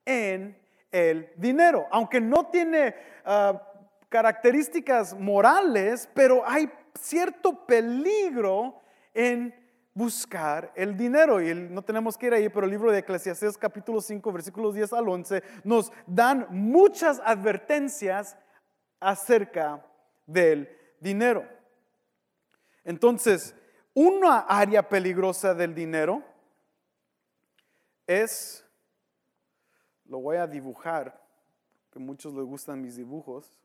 en el dinero. Aunque no tiene ah, características morales, pero hay cierto peligro en buscar el dinero. Y no tenemos que ir ahí, pero el libro de Eclesiastes capítulo 5, versículos 10 al 11, nos dan muchas advertencias acerca del dinero. Entonces, una área peligrosa del dinero es, lo voy a dibujar, que muchos les gustan mis dibujos.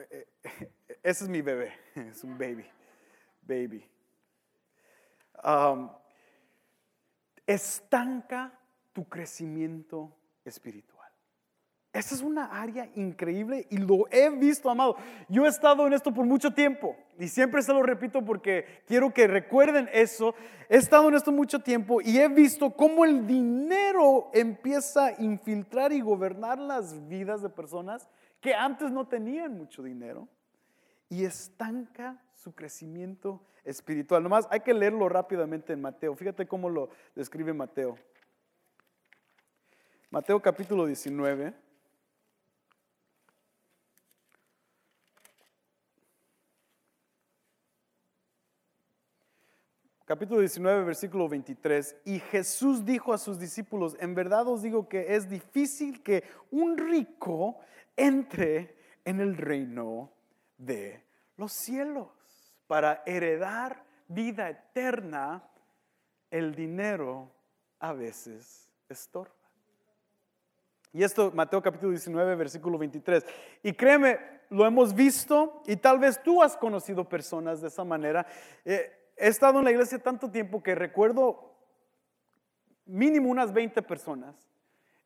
Eh, eh, <laughs> ese es mi bebé, <laughs> es un baby, baby. Um, estanca tu crecimiento espiritual. Esa es una área increíble y lo he visto, amado. Yo he estado en esto por mucho tiempo y siempre se lo repito porque quiero que recuerden eso. He estado en esto mucho tiempo y he visto cómo el dinero empieza a infiltrar y gobernar las vidas de personas que antes no tenían mucho dinero y estanca su crecimiento espiritual. Nomás hay que leerlo rápidamente en Mateo. Fíjate cómo lo describe Mateo. Mateo capítulo 19. Capítulo 19, versículo 23. Y Jesús dijo a sus discípulos, en verdad os digo que es difícil que un rico entre en el reino de los cielos. Para heredar vida eterna, el dinero a veces estorba. Y esto, Mateo capítulo 19, versículo 23. Y créeme, lo hemos visto y tal vez tú has conocido personas de esa manera. Eh, he estado en la iglesia tanto tiempo que recuerdo mínimo unas 20 personas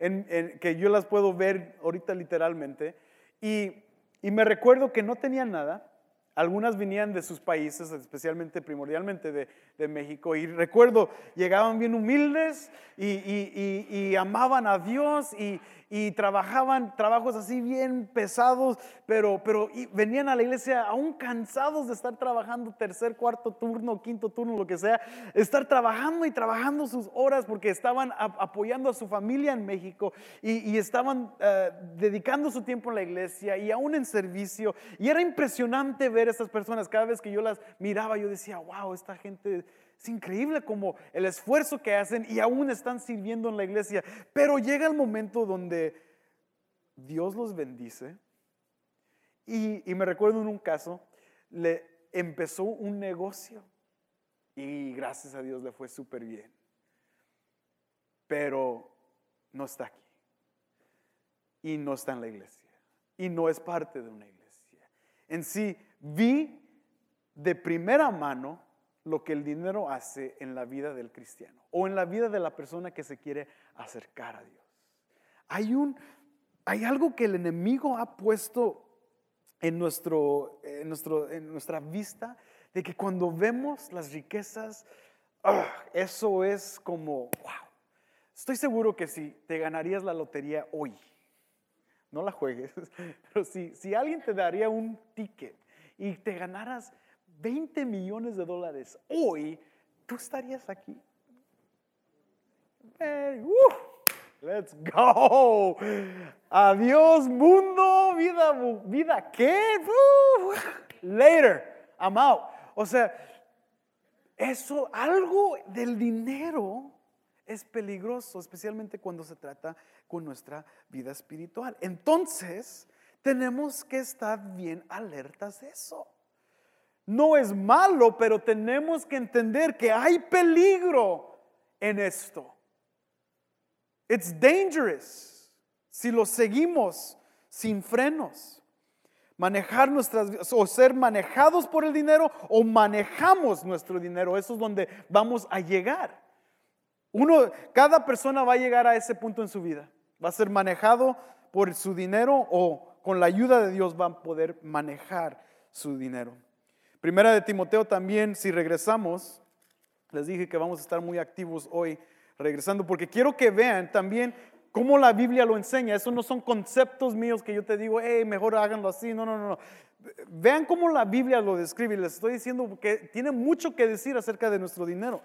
en, que yo las puedo ver ahorita literalmente. Y, y me recuerdo que no tenían nada. Algunas venían de sus países, especialmente, primordialmente de, de México. Y recuerdo, llegaban bien humildes y, y, y amaban a Dios y, y trabajaban trabajos así bien pesados, pero, pero venían a la iglesia aún cansados de estar trabajando tercer, cuarto turno, quinto turno, lo que sea, estar trabajando y trabajando sus horas porque estaban apoyando a su familia en México y, estaban eh, dedicando su tiempo en la iglesia y aún en servicio. Y era impresionante ver a estas personas. Cada vez que yo las miraba, yo decía, wow, esta gente es increíble como el esfuerzo que hacen y aún están sirviendo en la iglesia. Pero llega el momento donde Dios los bendice. Y, me recuerdo en un caso, le empezó un negocio. y gracias a Dios le fue súper bien. Pero no está aquí. Y no está en la iglesia. Y no es parte de una iglesia. En sí, vi de primera mano lo que el dinero hace en la vida del cristiano o en la vida de la persona que se quiere acercar a Dios. Hay, un, hay algo que el enemigo ha puesto en, nuestro, en, nuestro, en nuestra vista de que cuando vemos las riquezas, ah, eso es como, wow. Estoy seguro que si te ganarías la lotería hoy, no la juegues, <laughs> pero si, si alguien te daría un ticket y te ganaras 20 millones de dólares hoy, tú estarías aquí. let's go. Adiós mundo, vida, vida, ¿qué? later, I'm out. O sea, eso, algo del dinero es peligroso, especialmente cuando se trata con nuestra vida espiritual. Entonces, tenemos que estar bien alertas de eso. No es malo, pero tenemos que entender que hay peligro en esto. It's dangerous si lo seguimos sin frenos. Manejar nuestras o ser manejados por el dinero o manejamos nuestro dinero. Eso es donde vamos a llegar. Cada persona va a llegar a ese punto en su vida. Va a ser manejado por su dinero o con la ayuda de Dios va a poder manejar su dinero. Primera de Timoteo también, si regresamos, les dije que vamos a estar muy activos hoy regresando, porque quiero que vean también cómo la Biblia lo enseña. Eso no son conceptos míos que yo te digo, hey, mejor háganlo así. No, no, no. Vean cómo la Biblia lo describe. Les estoy diciendo que tiene mucho que decir acerca de nuestro dinero.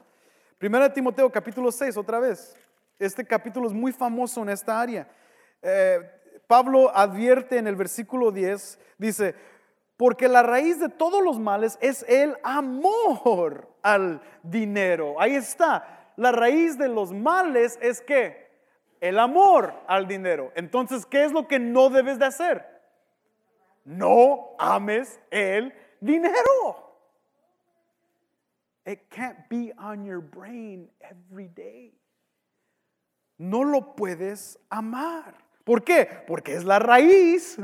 Primera de Timoteo, capítulo 6, otra vez. Este capítulo es muy famoso en esta área. Eh, Pablo advierte en el versículo 10, dice, porque la raíz de todos los males es el amor al dinero. Ahí está. La raíz de los males es que el amor al dinero. Entonces, ¿qué es lo que no debes de hacer? No ames el dinero. It can't be on your brain every day. No lo puedes amar. ¿Por qué? Porque es la raíz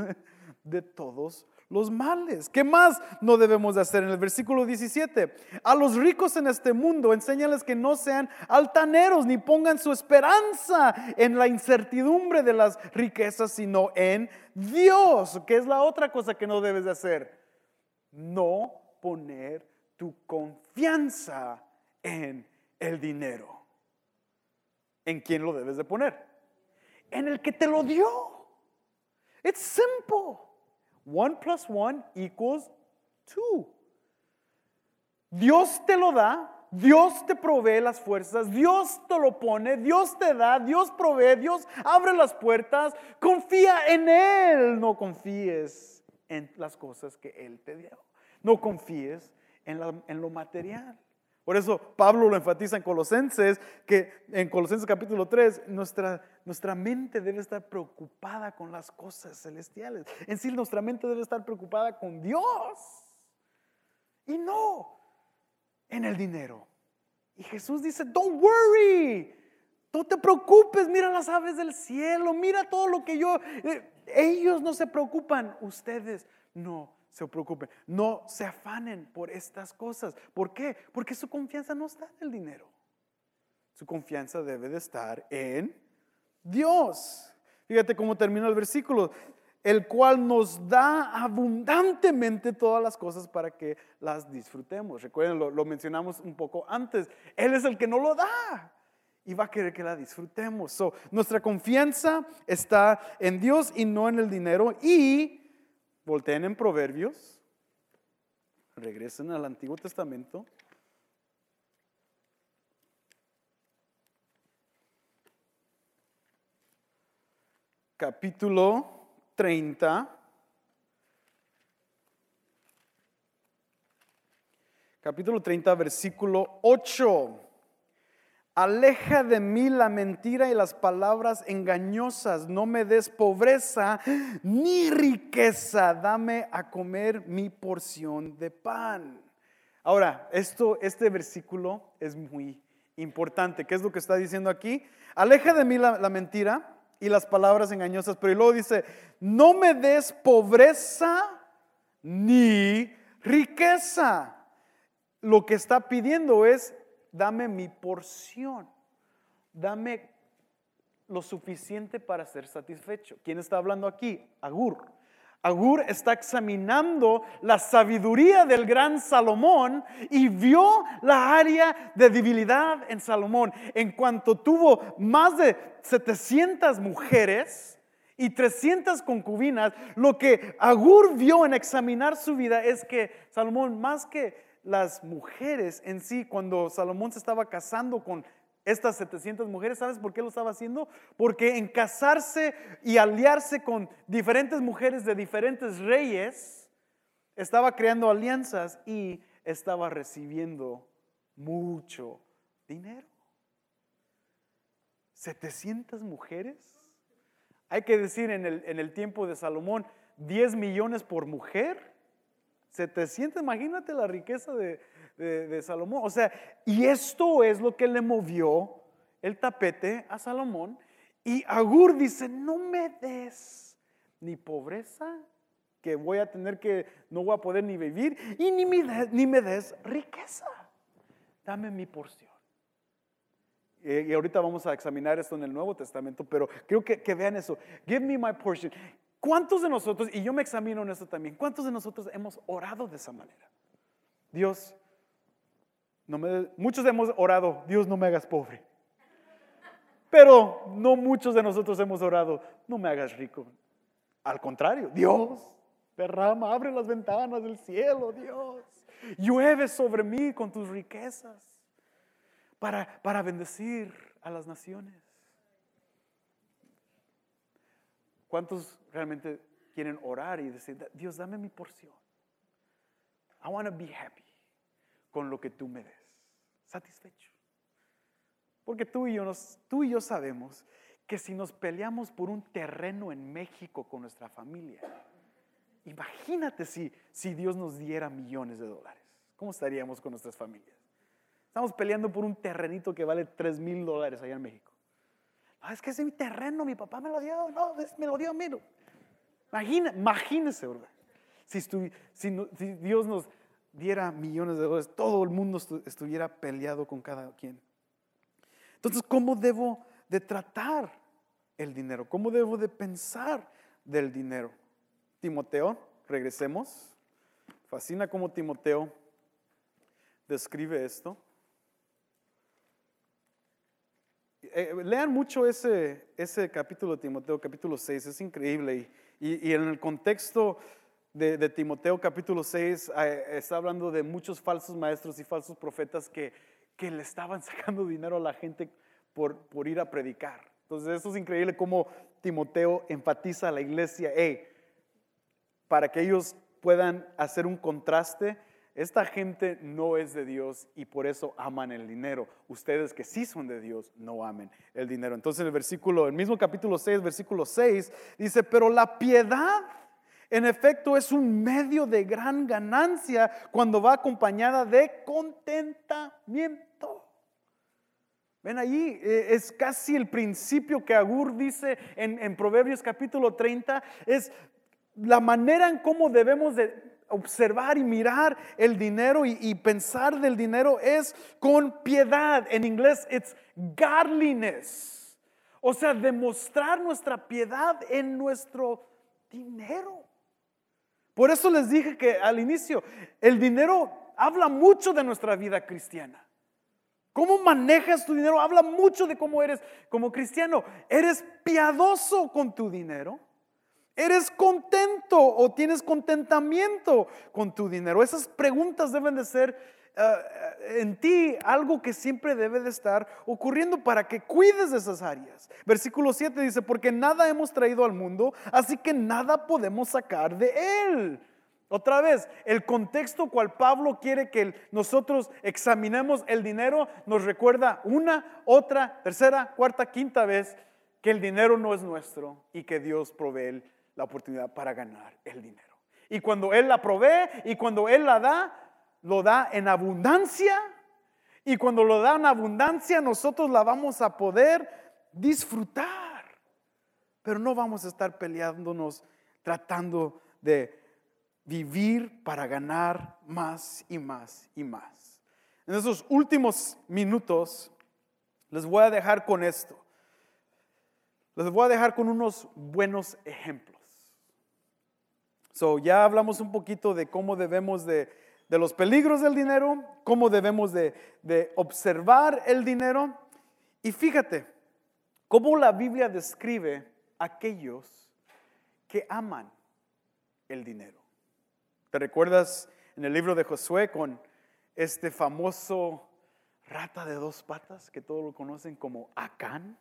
de todos los males. ¿Qué más no debemos de hacer? En el versículo 17, a los ricos en este mundo, enséñales que no sean altaneros ni pongan su esperanza en la incertidumbre de las riquezas, sino en Dios. ¿Qué es la otra cosa que no debes de hacer? No poner tu confianza en el dinero. ¿En quién lo debes de poner? En el que te lo dio. It's simple. 1 plus 1 equals 2. Dios te lo da, Dios te provee las fuerzas, Dios te lo pone, Dios te da, Dios provee, Dios abre las puertas. Confía en Él, no confíes en las cosas que Él te dio. No confíes en, en lo material. Por eso Pablo lo enfatiza en Colosenses, que en Colosenses capítulo 3, nuestra, nuestra mente debe estar preocupada con las cosas celestiales. En sí, nuestra mente debe estar preocupada con Dios y no en el dinero. Y Jesús dice, don't worry, no te preocupes, mira las aves del cielo, mira todo lo que yo... Eh, ellos no se preocupan, ustedes no se preocupen, no se afanen por estas cosas. ¿Por qué? Porque su confianza no está en el dinero. Su confianza debe de estar en Dios. Fíjate cómo termina el versículo, el cual nos da abundantemente todas las cosas para que las disfrutemos. Recuerden, lo, mencionamos un poco antes. Él es el que no lo da y va a querer que la disfrutemos. nuestra confianza está en Dios y no en el dinero. Y Volteen en Proverbios, regresen al Antiguo Testamento. Capítulo 30. Capítulo 30, versículo 8. Aleja de mí la mentira y las palabras engañosas. No me des pobreza ni riqueza. Dame a comer mi porción de pan. Ahora, esto, este versículo es muy importante. ¿Qué es lo que está diciendo aquí? Aleja de mí la, la mentira y las palabras engañosas, pero luego dice, no me des pobreza ni riqueza. Lo que está pidiendo es, dame mi porción, dame lo suficiente para ser satisfecho. ¿Quién está hablando aquí? Agur. Agur está examinando la sabiduría del gran Salomón y vio la área de debilidad en Salomón. En cuanto tuvo más de 700 mujeres y 300 concubinas, lo que Agur vio en examinar su vida es que Salomón, más que las mujeres en sí, cuando Salomón se estaba casando con estas 700 mujeres, ¿sabes por qué lo estaba haciendo? Porque en casarse y aliarse con diferentes mujeres de diferentes reyes, estaba creando alianzas y estaba recibiendo mucho dinero. 700 mujeres. Hay que decir en el, en el tiempo de Salomón, 10 millones por mujer. 700, imagínate la riqueza de, Salomón. O sea, y esto es lo que le movió el tapete a Salomón. Y Agur dice, no me des ni pobreza, que voy a tener que, no voy a poder ni vivir, y ni me, ni me des riqueza. Dame mi porción. Y ahorita vamos a examinar esto en el Nuevo Testamento, pero creo que, que vean eso. Give me my portion. ¿Cuántos de nosotros, y yo me examino en esto también, cuántos de nosotros hemos orado de esa manera? Dios, muchos hemos orado, Dios no me hagas pobre. Pero no muchos de nosotros hemos orado, no me hagas rico. Al contrario, Dios, derrama, abre las ventanas del cielo, Dios. Llueve sobre mí con tus riquezas para, para bendecir a las naciones. ¿Cuántos realmente quieren orar y decir, Dios, dame mi porción? I want to be happy con lo que tú me des. Satisfecho. Porque tú y, yo tú y yo sabemos que si nos peleamos por un terreno en México con nuestra familia, imagínate si, si Dios nos diera millones de dólares. ¿Cómo estaríamos con nuestras familias? Estamos peleando por un terrenito que vale 3 mil dólares allá en México. es que es mi terreno, mi papá me lo dio, no, me lo dio a mí. Imagina, imagínese, ¿verdad? Si, Dios nos, diera millones de dólares, todo el mundo estuviera peleado con cada quien. Entonces, ¿cómo debo de tratar el dinero? ¿Cómo debo de pensar del dinero? Timoteo, regresemos. Fascina cómo Timoteo describe esto. Eh, lean mucho ese, ese capítulo de Timoteo, capítulo 6, es increíble. y en el contexto de, Timoteo capítulo 6 eh, está hablando de muchos falsos maestros y falsos profetas que, que le estaban <laughs> sacando dinero a la gente por, por ir a predicar. Entonces eso es increíble cómo Timoteo enfatiza a la iglesia, hey, para que ellos puedan hacer un contraste, esta gente no es de Dios y por eso aman el dinero. Ustedes que sí son de Dios no amen el dinero. Entonces en el versículo, el mismo capítulo 6, versículo 6, dice, pero la piedad en efecto, es un medio de gran ganancia cuando va acompañada de contentamiento. Ven allí, eh, es casi el principio que Agur dice en, Proverbios capítulo 30, es la manera en cómo debemos de observar y mirar el dinero y, pensar del dinero es con piedad. En inglés, it's godliness. O sea, demostrar nuestra piedad en nuestro dinero. Por eso les dije que al inicio, el dinero habla mucho de nuestra vida cristiana. Cómo manejas tu dinero habla mucho de cómo eres como cristiano. ¿Eres piadoso con tu dinero? ¿Eres contento o tienes contentamiento con tu dinero? Esas preguntas deben de ser eh, en ti algo que siempre debe de estar ocurriendo para que cuides de esas áreas. Versículo 7 dice, porque nada hemos traído al mundo, así que nada podemos sacar de él. Otra vez, el contexto cual Pablo quiere que nosotros examinemos el dinero nos recuerda una, otra, tercera, cuarta, quinta vez que el dinero no es nuestro y que Dios provee la oportunidad para ganar el dinero. Y cuando Él la provee y cuando Él la da, lo da en abundancia y cuando lo da en abundancia nosotros la vamos a poder disfrutar. Pero no vamos a estar peleándonos tratando de vivir para ganar más y más y más. En esos últimos minutos les voy a dejar con esto. Les voy a dejar con unos buenos ejemplos. So, ya hablamos un poquito de cómo debemos de, de los peligros del dinero, cómo debemos de, de observar el dinero. Y fíjate cómo la Biblia describe a aquellos que aman el dinero. ¿Te recuerdas en el libro de Josué con este famoso rata de dos patas que todos lo conocen como Acán?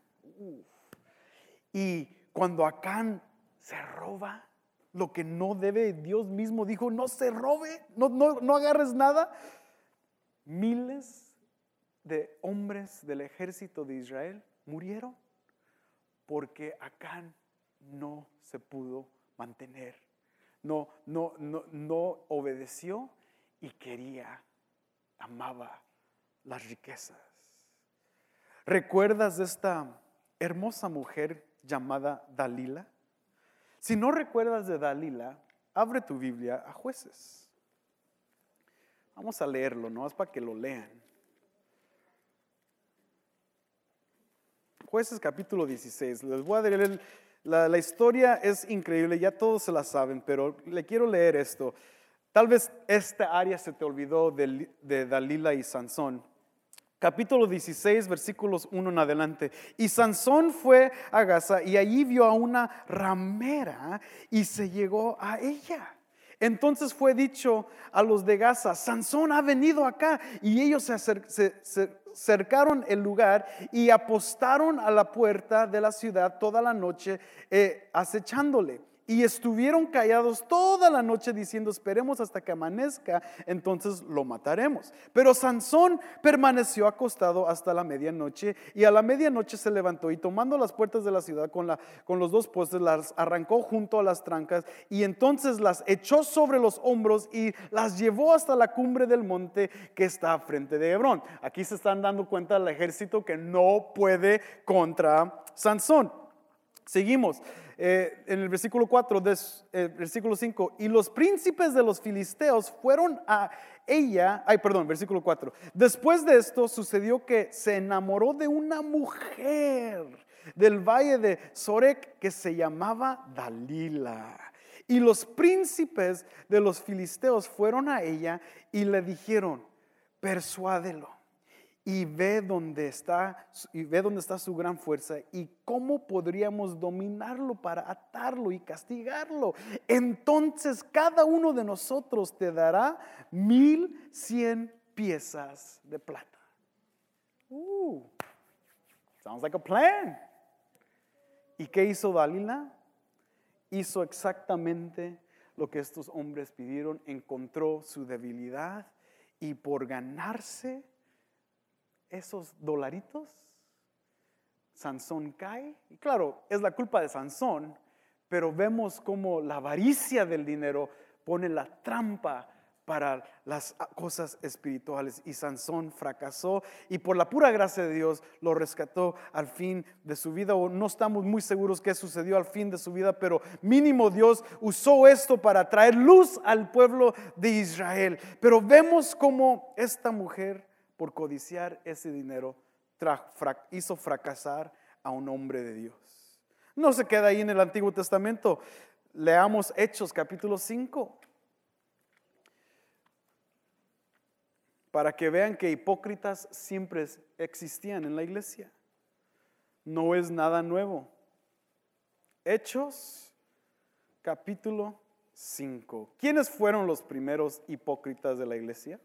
Y cuando Acán se roba lo que no debe, Dios mismo dijo, no se robe, no, no, no agarres nada. Miles de hombres del ejército de Israel murieron porque Acán no se pudo mantener, no, no, no, no obedeció y quería, amaba las riquezas. ¿Recuerdas de esta hermosa mujer llamada Dalila? Si no recuerdas de Dalila, abre tu Biblia a jueces. Vamos a leerlo, no es para que lo lean. Jueces capítulo 16. Les voy a leer, la, historia es increíble, ya todos se la saben, pero le quiero leer esto. Tal vez esta área se te olvidó de Dalila y Sansón capítulo 16, versículos 1 en adelante. Y Sansón fue a Gaza y allí vio a una ramera y se llegó a ella. Entonces fue dicho a los de Gaza, Sansón ha venido acá. Y ellos se, cercaron el lugar y apostaron a la puerta de la ciudad toda la noche eh, acechándole. Y estuvieron callados toda la noche diciendo, esperemos hasta que amanezca, entonces lo mataremos. Pero Sansón permaneció acostado hasta la medianoche y a la medianoche se levantó y tomando las puertas de la ciudad con, la, con los dos postes, las arrancó junto a las trancas y entonces las echó sobre los hombros y las llevó hasta la cumbre del monte que está frente de Hebrón. Aquí se están dando cuenta el ejército que no puede contra Sansón. Seguimos. Eh, en el versículo 4, eh, versículo 5, y los príncipes de los filisteos fueron a ella, ay, perdón, versículo 4. Después de esto sucedió que se enamoró de una mujer del valle de Sorek que se llamaba Dalila. Y los príncipes de los filisteos fueron a ella y le dijeron, persuádelo y ve dónde está y ve dónde está su gran fuerza y cómo podríamos dominarlo para atarlo y castigarlo. Entonces cada uno de nosotros te dará mil cien piezas de plata. Uh, sounds like a plan. ¿Y qué hizo Dalila? Hizo exactamente lo que estos hombres pidieron, encontró su debilidad y por ganarse esos dolaritos, Sansón cae. Y claro, es la culpa de Sansón, pero vemos como la avaricia del dinero pone la trampa para las cosas espirituales. Y Sansón fracasó y por la pura gracia de Dios lo rescató al fin de su vida. O no estamos muy seguros qué sucedió al fin de su vida, pero mínimo Dios usó esto para traer luz al pueblo de Israel. Pero vemos como esta mujer por codiciar ese dinero, hizo fracasar a un hombre de Dios. No se queda ahí en el Antiguo Testamento. Leamos Hechos capítulo 5. Para que vean que hipócritas siempre existían en la iglesia. No es nada nuevo. Hechos capítulo 5. ¿Quiénes fueron los primeros hipócritas de la iglesia?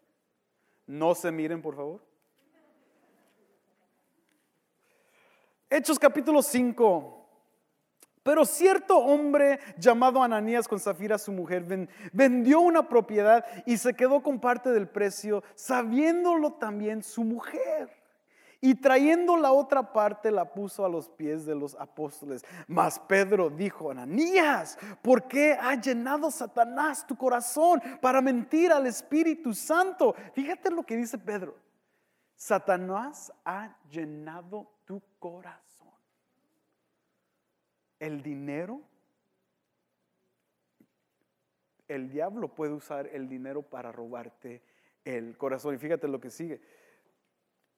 No se miren, por favor. Hechos capítulo 5. Pero cierto hombre llamado Ananías con Zafira, su mujer, vendió una propiedad y se quedó con parte del precio, sabiéndolo también su mujer. Y trayendo la otra parte la puso a los pies de los apóstoles. Mas Pedro dijo, Ananías, ¿por qué ha llenado Satanás tu corazón para mentir al Espíritu Santo? Fíjate lo que dice Pedro. Satanás ha llenado tu corazón. El dinero, el diablo puede usar el dinero para robarte el corazón. Y fíjate lo que sigue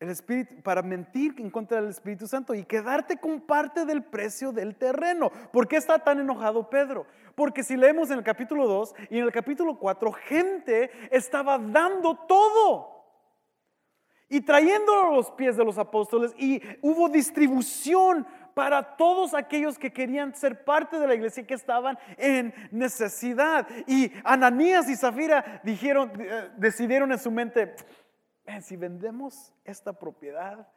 el Espíritu, para mentir en contra del Espíritu Santo y quedarte con parte del precio del terreno. ¿Por qué está tan enojado Pedro? Porque si leemos en el capítulo 2 y en el capítulo 4, gente estaba dando todo y trayéndolo a los pies de los apóstoles y hubo distribución para todos aquellos que querían ser parte de la iglesia que estaban en necesidad. Y Ananías y Zafira dijeron, eh, decidieron en su mente, si vendemos esta propiedad,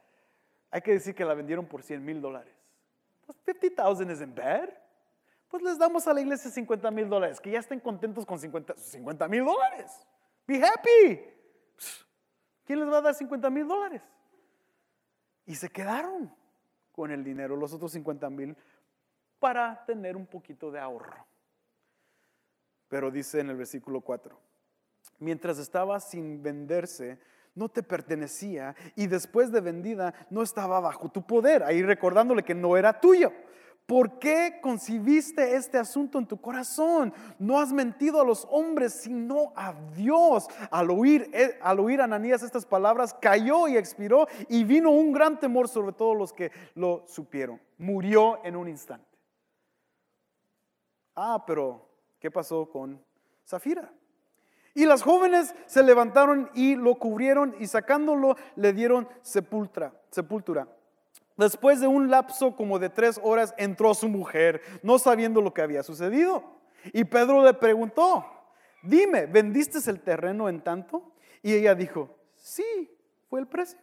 hay que decir que la vendieron por 100 mil dólares. Pues 50,000 isn't bad. Pues les damos a la iglesia 50 mil dólares, que ya estén contentos con 50 mil dólares. Be happy. ¿Quién les va a dar 50 mil dólares? Y se quedaron con el dinero, los otros 50 mil, para tener un poquito de ahorro. Pero dice en el versículo 4, mientras estaba sin venderse, no te pertenecía y después de vendida no estaba bajo tu poder, ahí recordándole que no era tuyo. ¿Por qué concibiste este asunto en tu corazón? No has mentido a los hombres, sino a Dios. Al oír, eh, al oír Ananías estas palabras, cayó y expiró y vino un gran temor sobre todos los que lo supieron. Murió en un instante. Ah, pero ¿qué pasó con Zafira? Y las jóvenes se levantaron y lo cubrieron y sacándolo le dieron sepultura. sepultura. Después de un lapso como de tres horas entró su mujer, no sabiendo lo que había sucedido. Y Pedro le preguntó, dime, ¿vendiste el terreno en tanto? Y ella dijo, sí, fue el precio.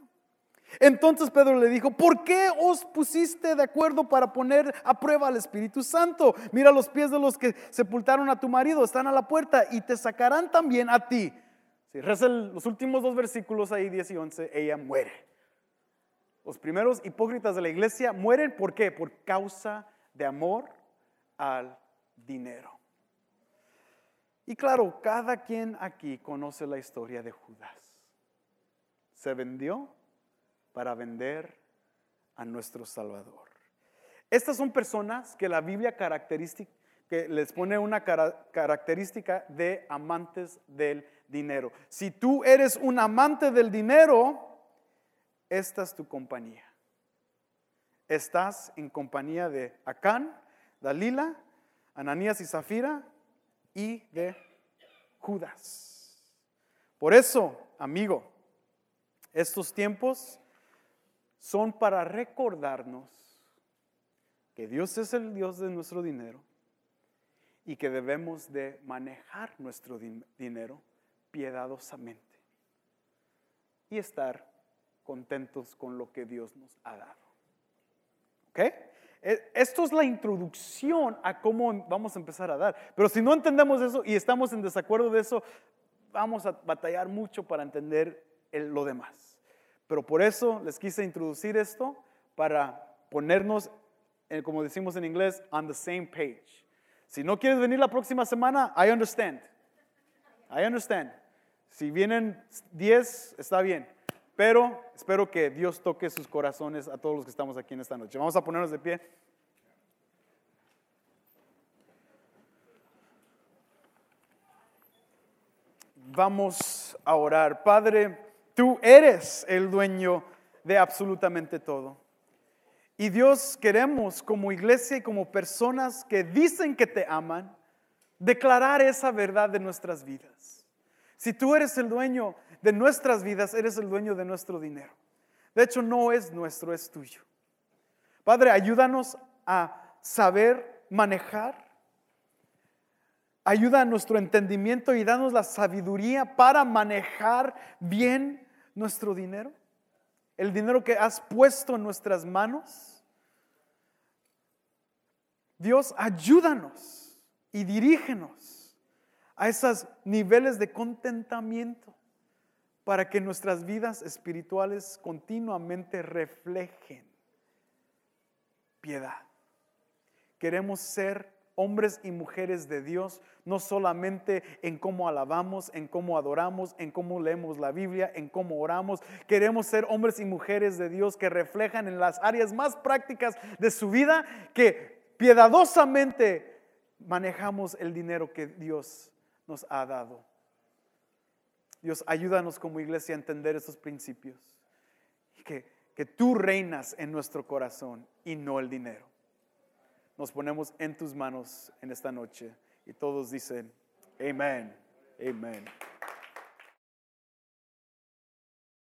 Entonces Pedro le dijo, ¿por qué os pusiste de acuerdo para poner a prueba al Espíritu Santo? Mira los pies de los que sepultaron a tu marido, están a la puerta y te sacarán también a ti. Si reza los últimos dos versículos ahí, 10 y 11, ella muere. Los primeros hipócritas de la iglesia mueren, ¿por qué? Por causa de amor al dinero. Y claro, cada quien aquí conoce la historia de Judas. Se vendió para vender a nuestro Salvador. Estas son personas que la Biblia característica, que les pone una característica de amantes del dinero. Si tú eres un amante del dinero, esta es tu compañía. Estás en compañía de Acán, Dalila, Ananías y Zafira y de Judas. Por eso, amigo, estos tiempos son para recordarnos que Dios es el Dios de nuestro dinero y que debemos de manejar nuestro dinero piadosamente y estar contentos con lo que Dios nos ha dado. ¿Ok? E, esto es la introducción a cómo vamos a empezar a dar. Pero si no entendemos eso y estamos en desacuerdo de eso, vamos a batallar mucho para entender lo demás. Pero por eso les quise introducir esto para ponernos, eh, como decimos en inglés, on the same page. Si no quieres venir la próxima semana, I understand. I understand. Si vienen 10, está bien. Pero espero que Dios toque sus corazones a todos los que estamos aquí en esta noche. Vamos a ponernos de pie. Vamos a orar. Padre, Tú eres el dueño de absolutamente todo. Y Dios queremos como iglesia y como personas que dicen que te aman, declarar esa verdad de nuestras vidas. Si tú eres el dueño de nuestras vidas, eres el dueño de nuestro dinero. De hecho, no es nuestro, es tuyo. Padre, ayúdanos a saber manejar. Ayuda a nuestro entendimiento y danos la sabiduría para manejar bien nuestro dinero, el dinero que has puesto en nuestras manos. Dios, ayúdanos y dirígenos a esos niveles de contentamiento para que nuestras vidas espirituales continuamente reflejen piedad. Queremos ser hombres y mujeres de Dios, no solamente en cómo alabamos, en cómo adoramos, en cómo leemos la Biblia, en cómo oramos. Queremos ser hombres y mujeres de Dios que reflejan en las áreas más prácticas de su vida que piadosamente manejamos el dinero que Dios nos ha dado. Dios, ayúdanos como iglesia a entender esos principios. Que, que tú reinas en nuestro corazón y no el dinero. Nos ponemos en tus manos en esta noche y todos dicen, amén, amén.